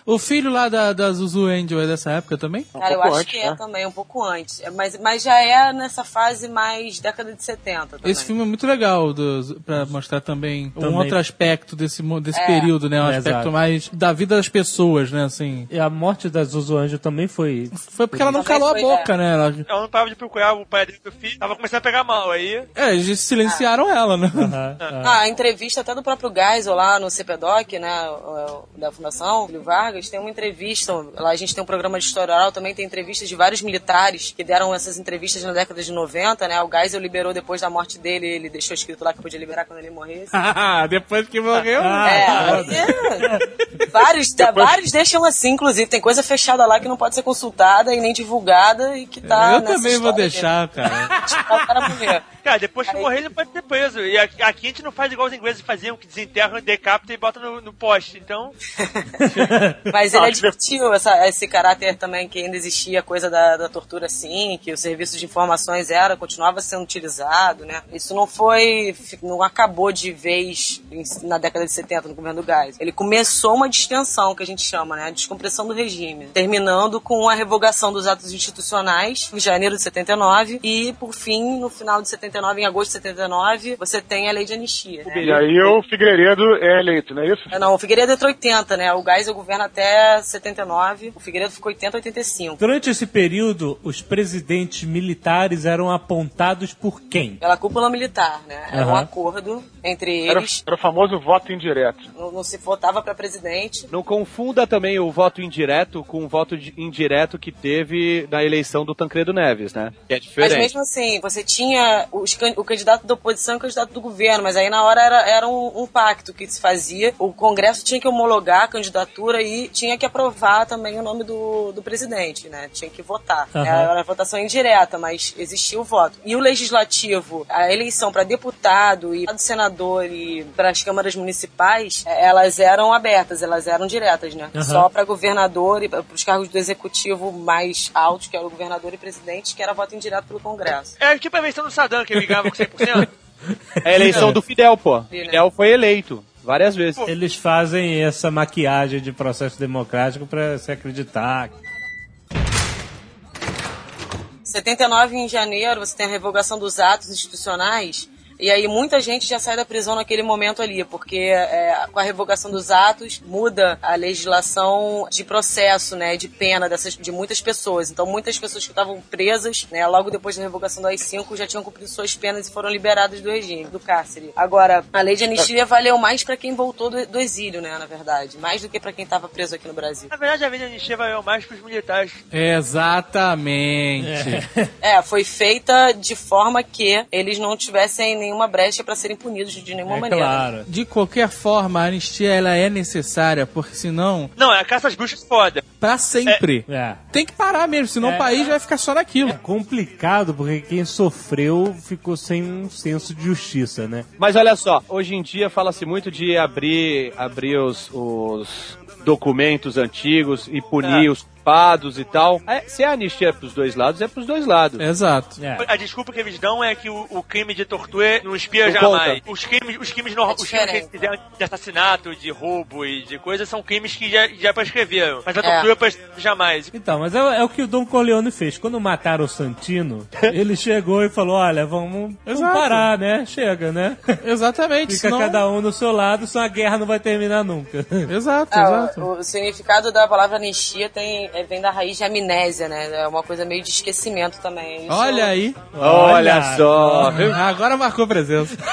O filho lá da, da Zuzu Angel é dessa época também? Cara, eu acho que é também, um pouco antes. Mas, mas já é nessa fase mais década de 70 também. Esse filme é muito legal do, pra mostrar também, um Também. outro aspecto desse, desse É. período, né? Um É, aspecto exato. mais da vida das pessoas, né? Assim. E a morte da Zuzu Anjo também foi... Foi porque ela não Também calou a boca, é. né? Ela, Ela não parava de procurar o pai dele do filho, tava começando a pegar mal. Aí é, eles silenciaram ela, né? [LAUGHS] Ah, a entrevista até do próprio Geisel lá no CPDOC, né, da Fundação Júlio Vargas, tem uma entrevista, lá a gente tem um programa de história oral, também tem entrevistas de vários militares que deram essas entrevistas na década de 90, né, o Geisel liberou depois da morte dele, ele deixou escrito lá que podia liberar quando ele morresse. [LAUGHS] Depois que morreu. É, aí, vários, vários deixam assim, inclusive, tem coisa fechada lá que não pode ser consultada e nem divulgada e que tá Eu também vou deixar, cara. deixar [LAUGHS] o cara morrer. Cara, depois que morrer, ele pode ser preso. E aqui, aqui a gente não faz igual os ingleses faziam, que desenterram, decapitam e botam no, no poste. Então, [LAUGHS] Mas ele admitiu essa- esse caráter também que ainda existia a coisa da, da tortura sim, que o serviço de informações era, continuava sendo utilizado, né? Isso não foi, não acabou de vez em- na década de 70 no governo do Gás. Ele começou uma distensão, que a gente chama, né? A descompressão do regime, terminando com a revogação dos atos institucionais em janeiro de 79 e, por fim, no final de 79, em agosto de 79, você tem a lei de anistia. né? E aí o Figueiredo é eleito, não é isso? É, Não, o Figueiredo entrou 80, né? O Geisel governa até 79, o Figueiredo ficou 80, 85. Durante esse período, os presidentes militares eram apontados por quem? Pela cúpula militar, né? Era um Aham. acordo entre Era, eles. era o famoso voto indireto. Não, não se votava para presidente. Não confunda também o voto indireto com o voto de- indireto que teve na eleição do Tancredo Neves, né? Que é Mas diferente. mesmo assim, você tinha os can- o candidato da oposição e o candidato do governo, mas aí na hora era, era um, um pacto que se fazia. O Congresso tinha que homologar a candidatura e tinha que aprovar também o nome do, do presidente, né? Tinha que votar. Aham. Era votação indireta, mas existia o voto. E o legislativo, a eleição para deputado e para senador e para as câmaras municipais, eh, elas eram abertas, elas eram diretas, né? Aham. Só para governador e para os cargos do executivo mais altos, que era o governador e presidente, que era voto indireto pelo Congresso. é tipo a eleição do Saddam, que ele ganhava com 100%. É a eleição do Fidel, pô. Sim, né? Fidel foi eleito várias vezes. Eles fazem essa maquiagem de processo democrático pra se acreditar. 79 em janeiro, você tem a revogação dos atos institucionais. E aí muita gente já sai da prisão naquele momento ali, porque é, com a revogação dos atos muda a legislação de processo, né, de pena dessas, de muitas pessoas. Então muitas pessoas que estavam presas, né, logo depois da revogação do AI-5 já tinham cumprido suas penas e foram liberadas do regime, do cárcere. Agora, a lei de anistia valeu mais para quem voltou do, do exílio, né, na verdade, mais do que para quem estava preso aqui no Brasil. Na verdade, a lei de anistia valeu mais pros militares. Exatamente. É, foi feita de forma que eles não tivessem nenhuma brecha para serem punidos de nenhuma É maneira. claro. De qualquer forma, a anistia ela é necessária, porque senão, Não, é a caça às bruxas foda. pra sempre, É. tem que parar mesmo, senão É. o país vai ficar só naquilo. É complicado porque quem sofreu ficou sem um senso de justiça, né? Mas olha só, hoje em dia fala-se muito de abrir, abrir os, os documentos antigos e punir É. os culpados e tal. É, se a anistia é pros dois lados, é pros dois lados. Exato. A desculpa que eles dão é que o, o crime de tortura não espia Não jamais. conta. Os crimes, os crimes, no, os crimes que eles fizeram de assassinato, de roubo e de coisas são crimes que já, já prescreveram. Mas a É. tortura prescreve jamais. Então, mas é, é o que o Don Corleone fez. Quando mataram o Santino, [LAUGHS] ele chegou e falou: Olha, vamos, vamos Exato. parar, né? Chega, né? [LAUGHS] Exatamente. Fica senão- cada um no seu lado, senão a guerra não vai terminar nunca. Exato, Ah, o, o significado da palavra anistia tem, é, vem da raiz de amnésia, né? É uma coisa meio de esquecimento também. Isso- Olha aí. Olha só, viu? Agora marcou presença. [LAUGHS]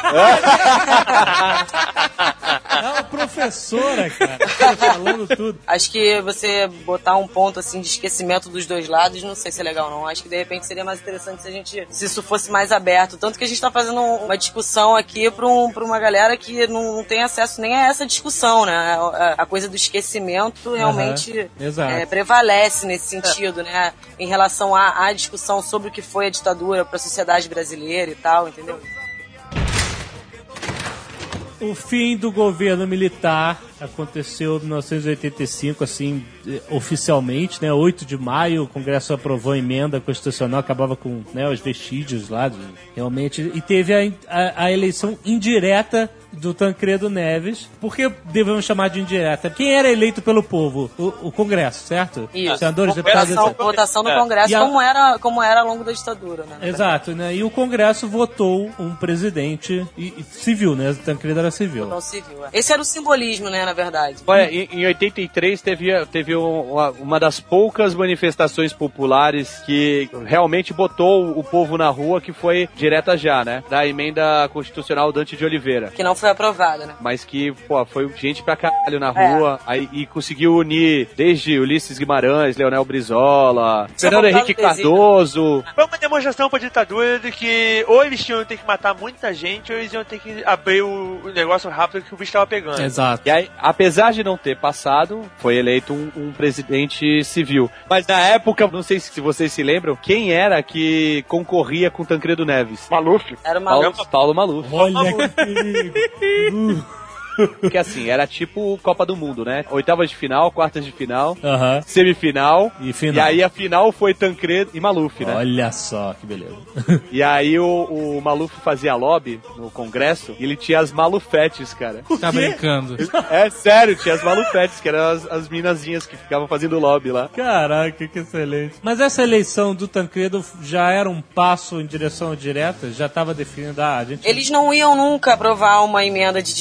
É uma professora, cara. [LAUGHS] tá falando tudo. Acho que você botar um ponto assim de esquecimento dos dois lados, não sei se é legal não. Acho que de repente seria mais interessante se a gente se isso fosse mais aberto. Tanto que a gente tá fazendo uma discussão aqui pra, um, pra uma galera que não, não tem acesso nem a essa discussão, né? A, a coisa do esquecimento realmente exato. é, prevalece nesse sentido, né? Em relação à, à discussão sobre o que foi a ditadura pra sociedade brasileira e tal, entendeu? O fim do governo militar aconteceu em 1985, assim, eh, oficialmente, né? 8 de maio, o Congresso aprovou a emenda constitucional, acabava com né, os vestígios lá, de- realmente. E teve a, a- a eleição indireta do Tancredo Neves. Por que devemos chamar de indireta? Quem era eleito pelo povo? O, o Congresso, certo? Isso. Senadores, deputados, votação, votação no É. Congresso, a- como, era, como era ao longo da ditadura, né? Exato, né? E o Congresso votou um presidente e- e civil, né? Tancredo era civil. Não civil. é. Esse era o simbolismo, né, na verdade. Olha, em, em 83 teve, teve um- uma, uma das poucas manifestações populares que realmente botou o povo na rua, que foi direta já, né? Da emenda constitucional Dante de Oliveira. Que não foi aprovada, né? Mas que, pô, foi gente pra caralho na É. rua aí, e conseguiu unir desde Ulisses Guimarães, Leonel Brizola, Fernando voltar Henrique. Cardoso. Foi uma demonstração pra ditadura de que ou eles tinham que matar muita gente ou eles iam ter que abrir o, o negócio rápido que o bicho tava pegando. E aí, apesar de não ter passado, foi eleito um, um presidente civil. Mas na época, não sei se vocês se lembram, quem era que concorria com Tancredo Neves? Maluf. Era Paulo, Paulo Maluf. Olha que Ooh. Porque assim, era tipo Copa do Mundo, né? Oitavas de final, quartas de final, semifinal. E final. E aí a final foi Tancredo e Maluf, né? Olha só que beleza. E aí o, o Maluf fazia lobby no congresso e ele tinha as malufetes, cara. Tá brincando. É sério, tinha as malufetes, que eram as, as minazinhas que ficavam fazendo lobby lá. Caraca, que excelente. Mas essa eleição do Tancredo já era um passo em direção direta? Já estava definido, ah, a gente... Eles não iam nunca aprovar uma emenda de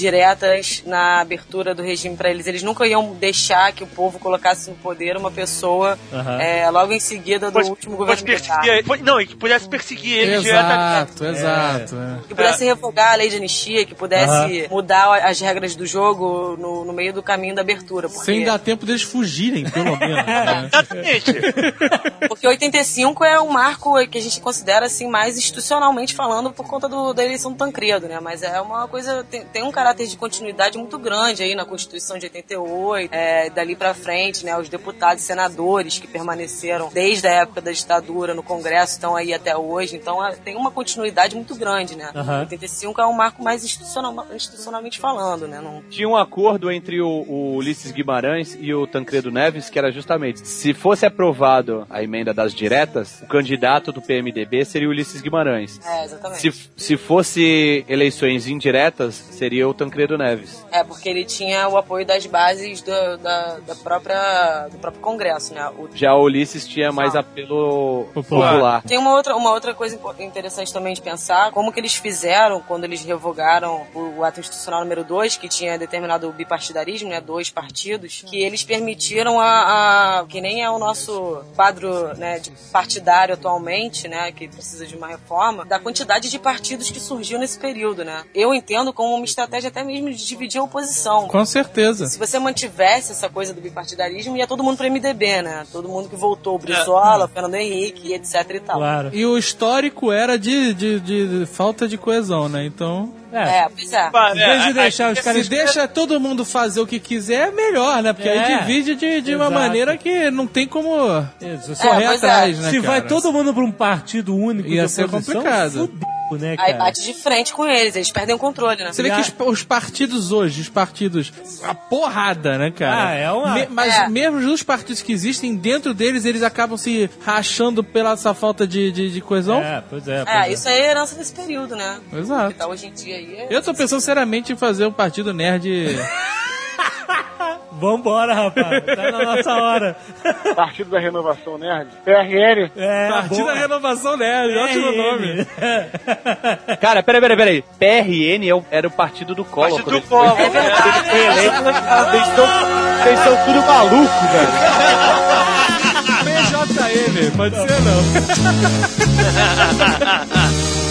na abertura do regime pra eles. Eles nunca iam deixar que o povo colocasse no poder uma pessoa Aham. é, logo em seguida do Pois- último governo militar. não, e que pudesse perseguir eles Exato, diretamente. exato. é. Que pudesse revogar a lei de anistia, que pudesse Aham. mudar as regras do jogo no, no meio do caminho da abertura. Porque, Sem dar tempo deles fugirem, pelo menos. né? [LAUGHS] porque 85 é um marco que a gente considera assim mais institucionalmente falando por conta do- da eleição do Tancredo, né? Mas é uma coisa tem, tem um caráter de continuidade muito grande aí na Constituição de 88, é, dali pra frente, né? Os deputados e senadores que permaneceram desde a época da ditadura no Congresso estão aí até hoje, então é, tem uma continuidade muito grande, né? Aham. 85 é um marco mais institucional, institucionalmente falando, né? Não, Tinha um acordo entre o, o Ulisses Guimarães e o Tancredo Neves, que era justamente, se fosse aprovado a emenda das diretas, o candidato do PMDB seria o Ulisses Guimarães. É, exatamente. Se, se fosse eleições indiretas, seria o Tancredo Neves. É, porque ele tinha o apoio das bases do, da, da própria, do próprio Congresso, né? O- Já o Ulisses tinha mais apelo popular. Tem uma outra, uma outra coisa interessante também de pensar, como que eles fizeram quando eles revogaram o, o ato institucional número 2, que tinha determinado o bipartidarismo, né, dois partidos, que eles permitiram a, a- que nem é o nosso quadro, né, de partidário atualmente, né, que precisa de uma reforma, da quantidade de partidos que surgiu nesse período, né. Eu entendo como uma estratégia até mesmo de dividir a oposição. Com certeza. Se você mantivesse essa coisa do bipartidarismo, ia todo mundo pro MDB, né? Todo mundo que voltou, o Brizola, o Fernando Henrique, etc e tal. E o histórico era de, de, de falta de coesão, né? Então. É, pois é. Em vez de deixar os caras Se deixa todo mundo fazer o que quiser, é melhor, né? Porque aí É. divide de, de uma maneira que não tem como Isso, correr pois é. atrás, né? Se vai cara? todo mundo pra um partido único Ia ser complicado. fudeu, né, Aí bate de frente com eles, eles perdem o controle, né? Você vê que os, os partidos hoje, os partidos, a porrada, né, cara? Ah, é uma- Me- mas É. mesmo os partidos que existem, dentro deles, eles acabam se rachando pela essa falta de, de, de coesão. É, pois é. É, isso aí é herança desse período, né? Exato. Que tá hoje em dia aí. é- Eu tô pensando seriamente em fazer um partido nerd. [LAUGHS] Vambora, rapaz. Tá na nossa hora. Partido da Renovação Nerd. PRN. É, Partido boa. da Renovação Nerd, ótimo RN. nome. Cara, peraí, peraí, peraí. PRN é o- era o partido do Collor. Partido do Collor. foi eleito, vocês estão, vocês estão tudo maluco, velho. PJM, pode ser não. [LAUGHS]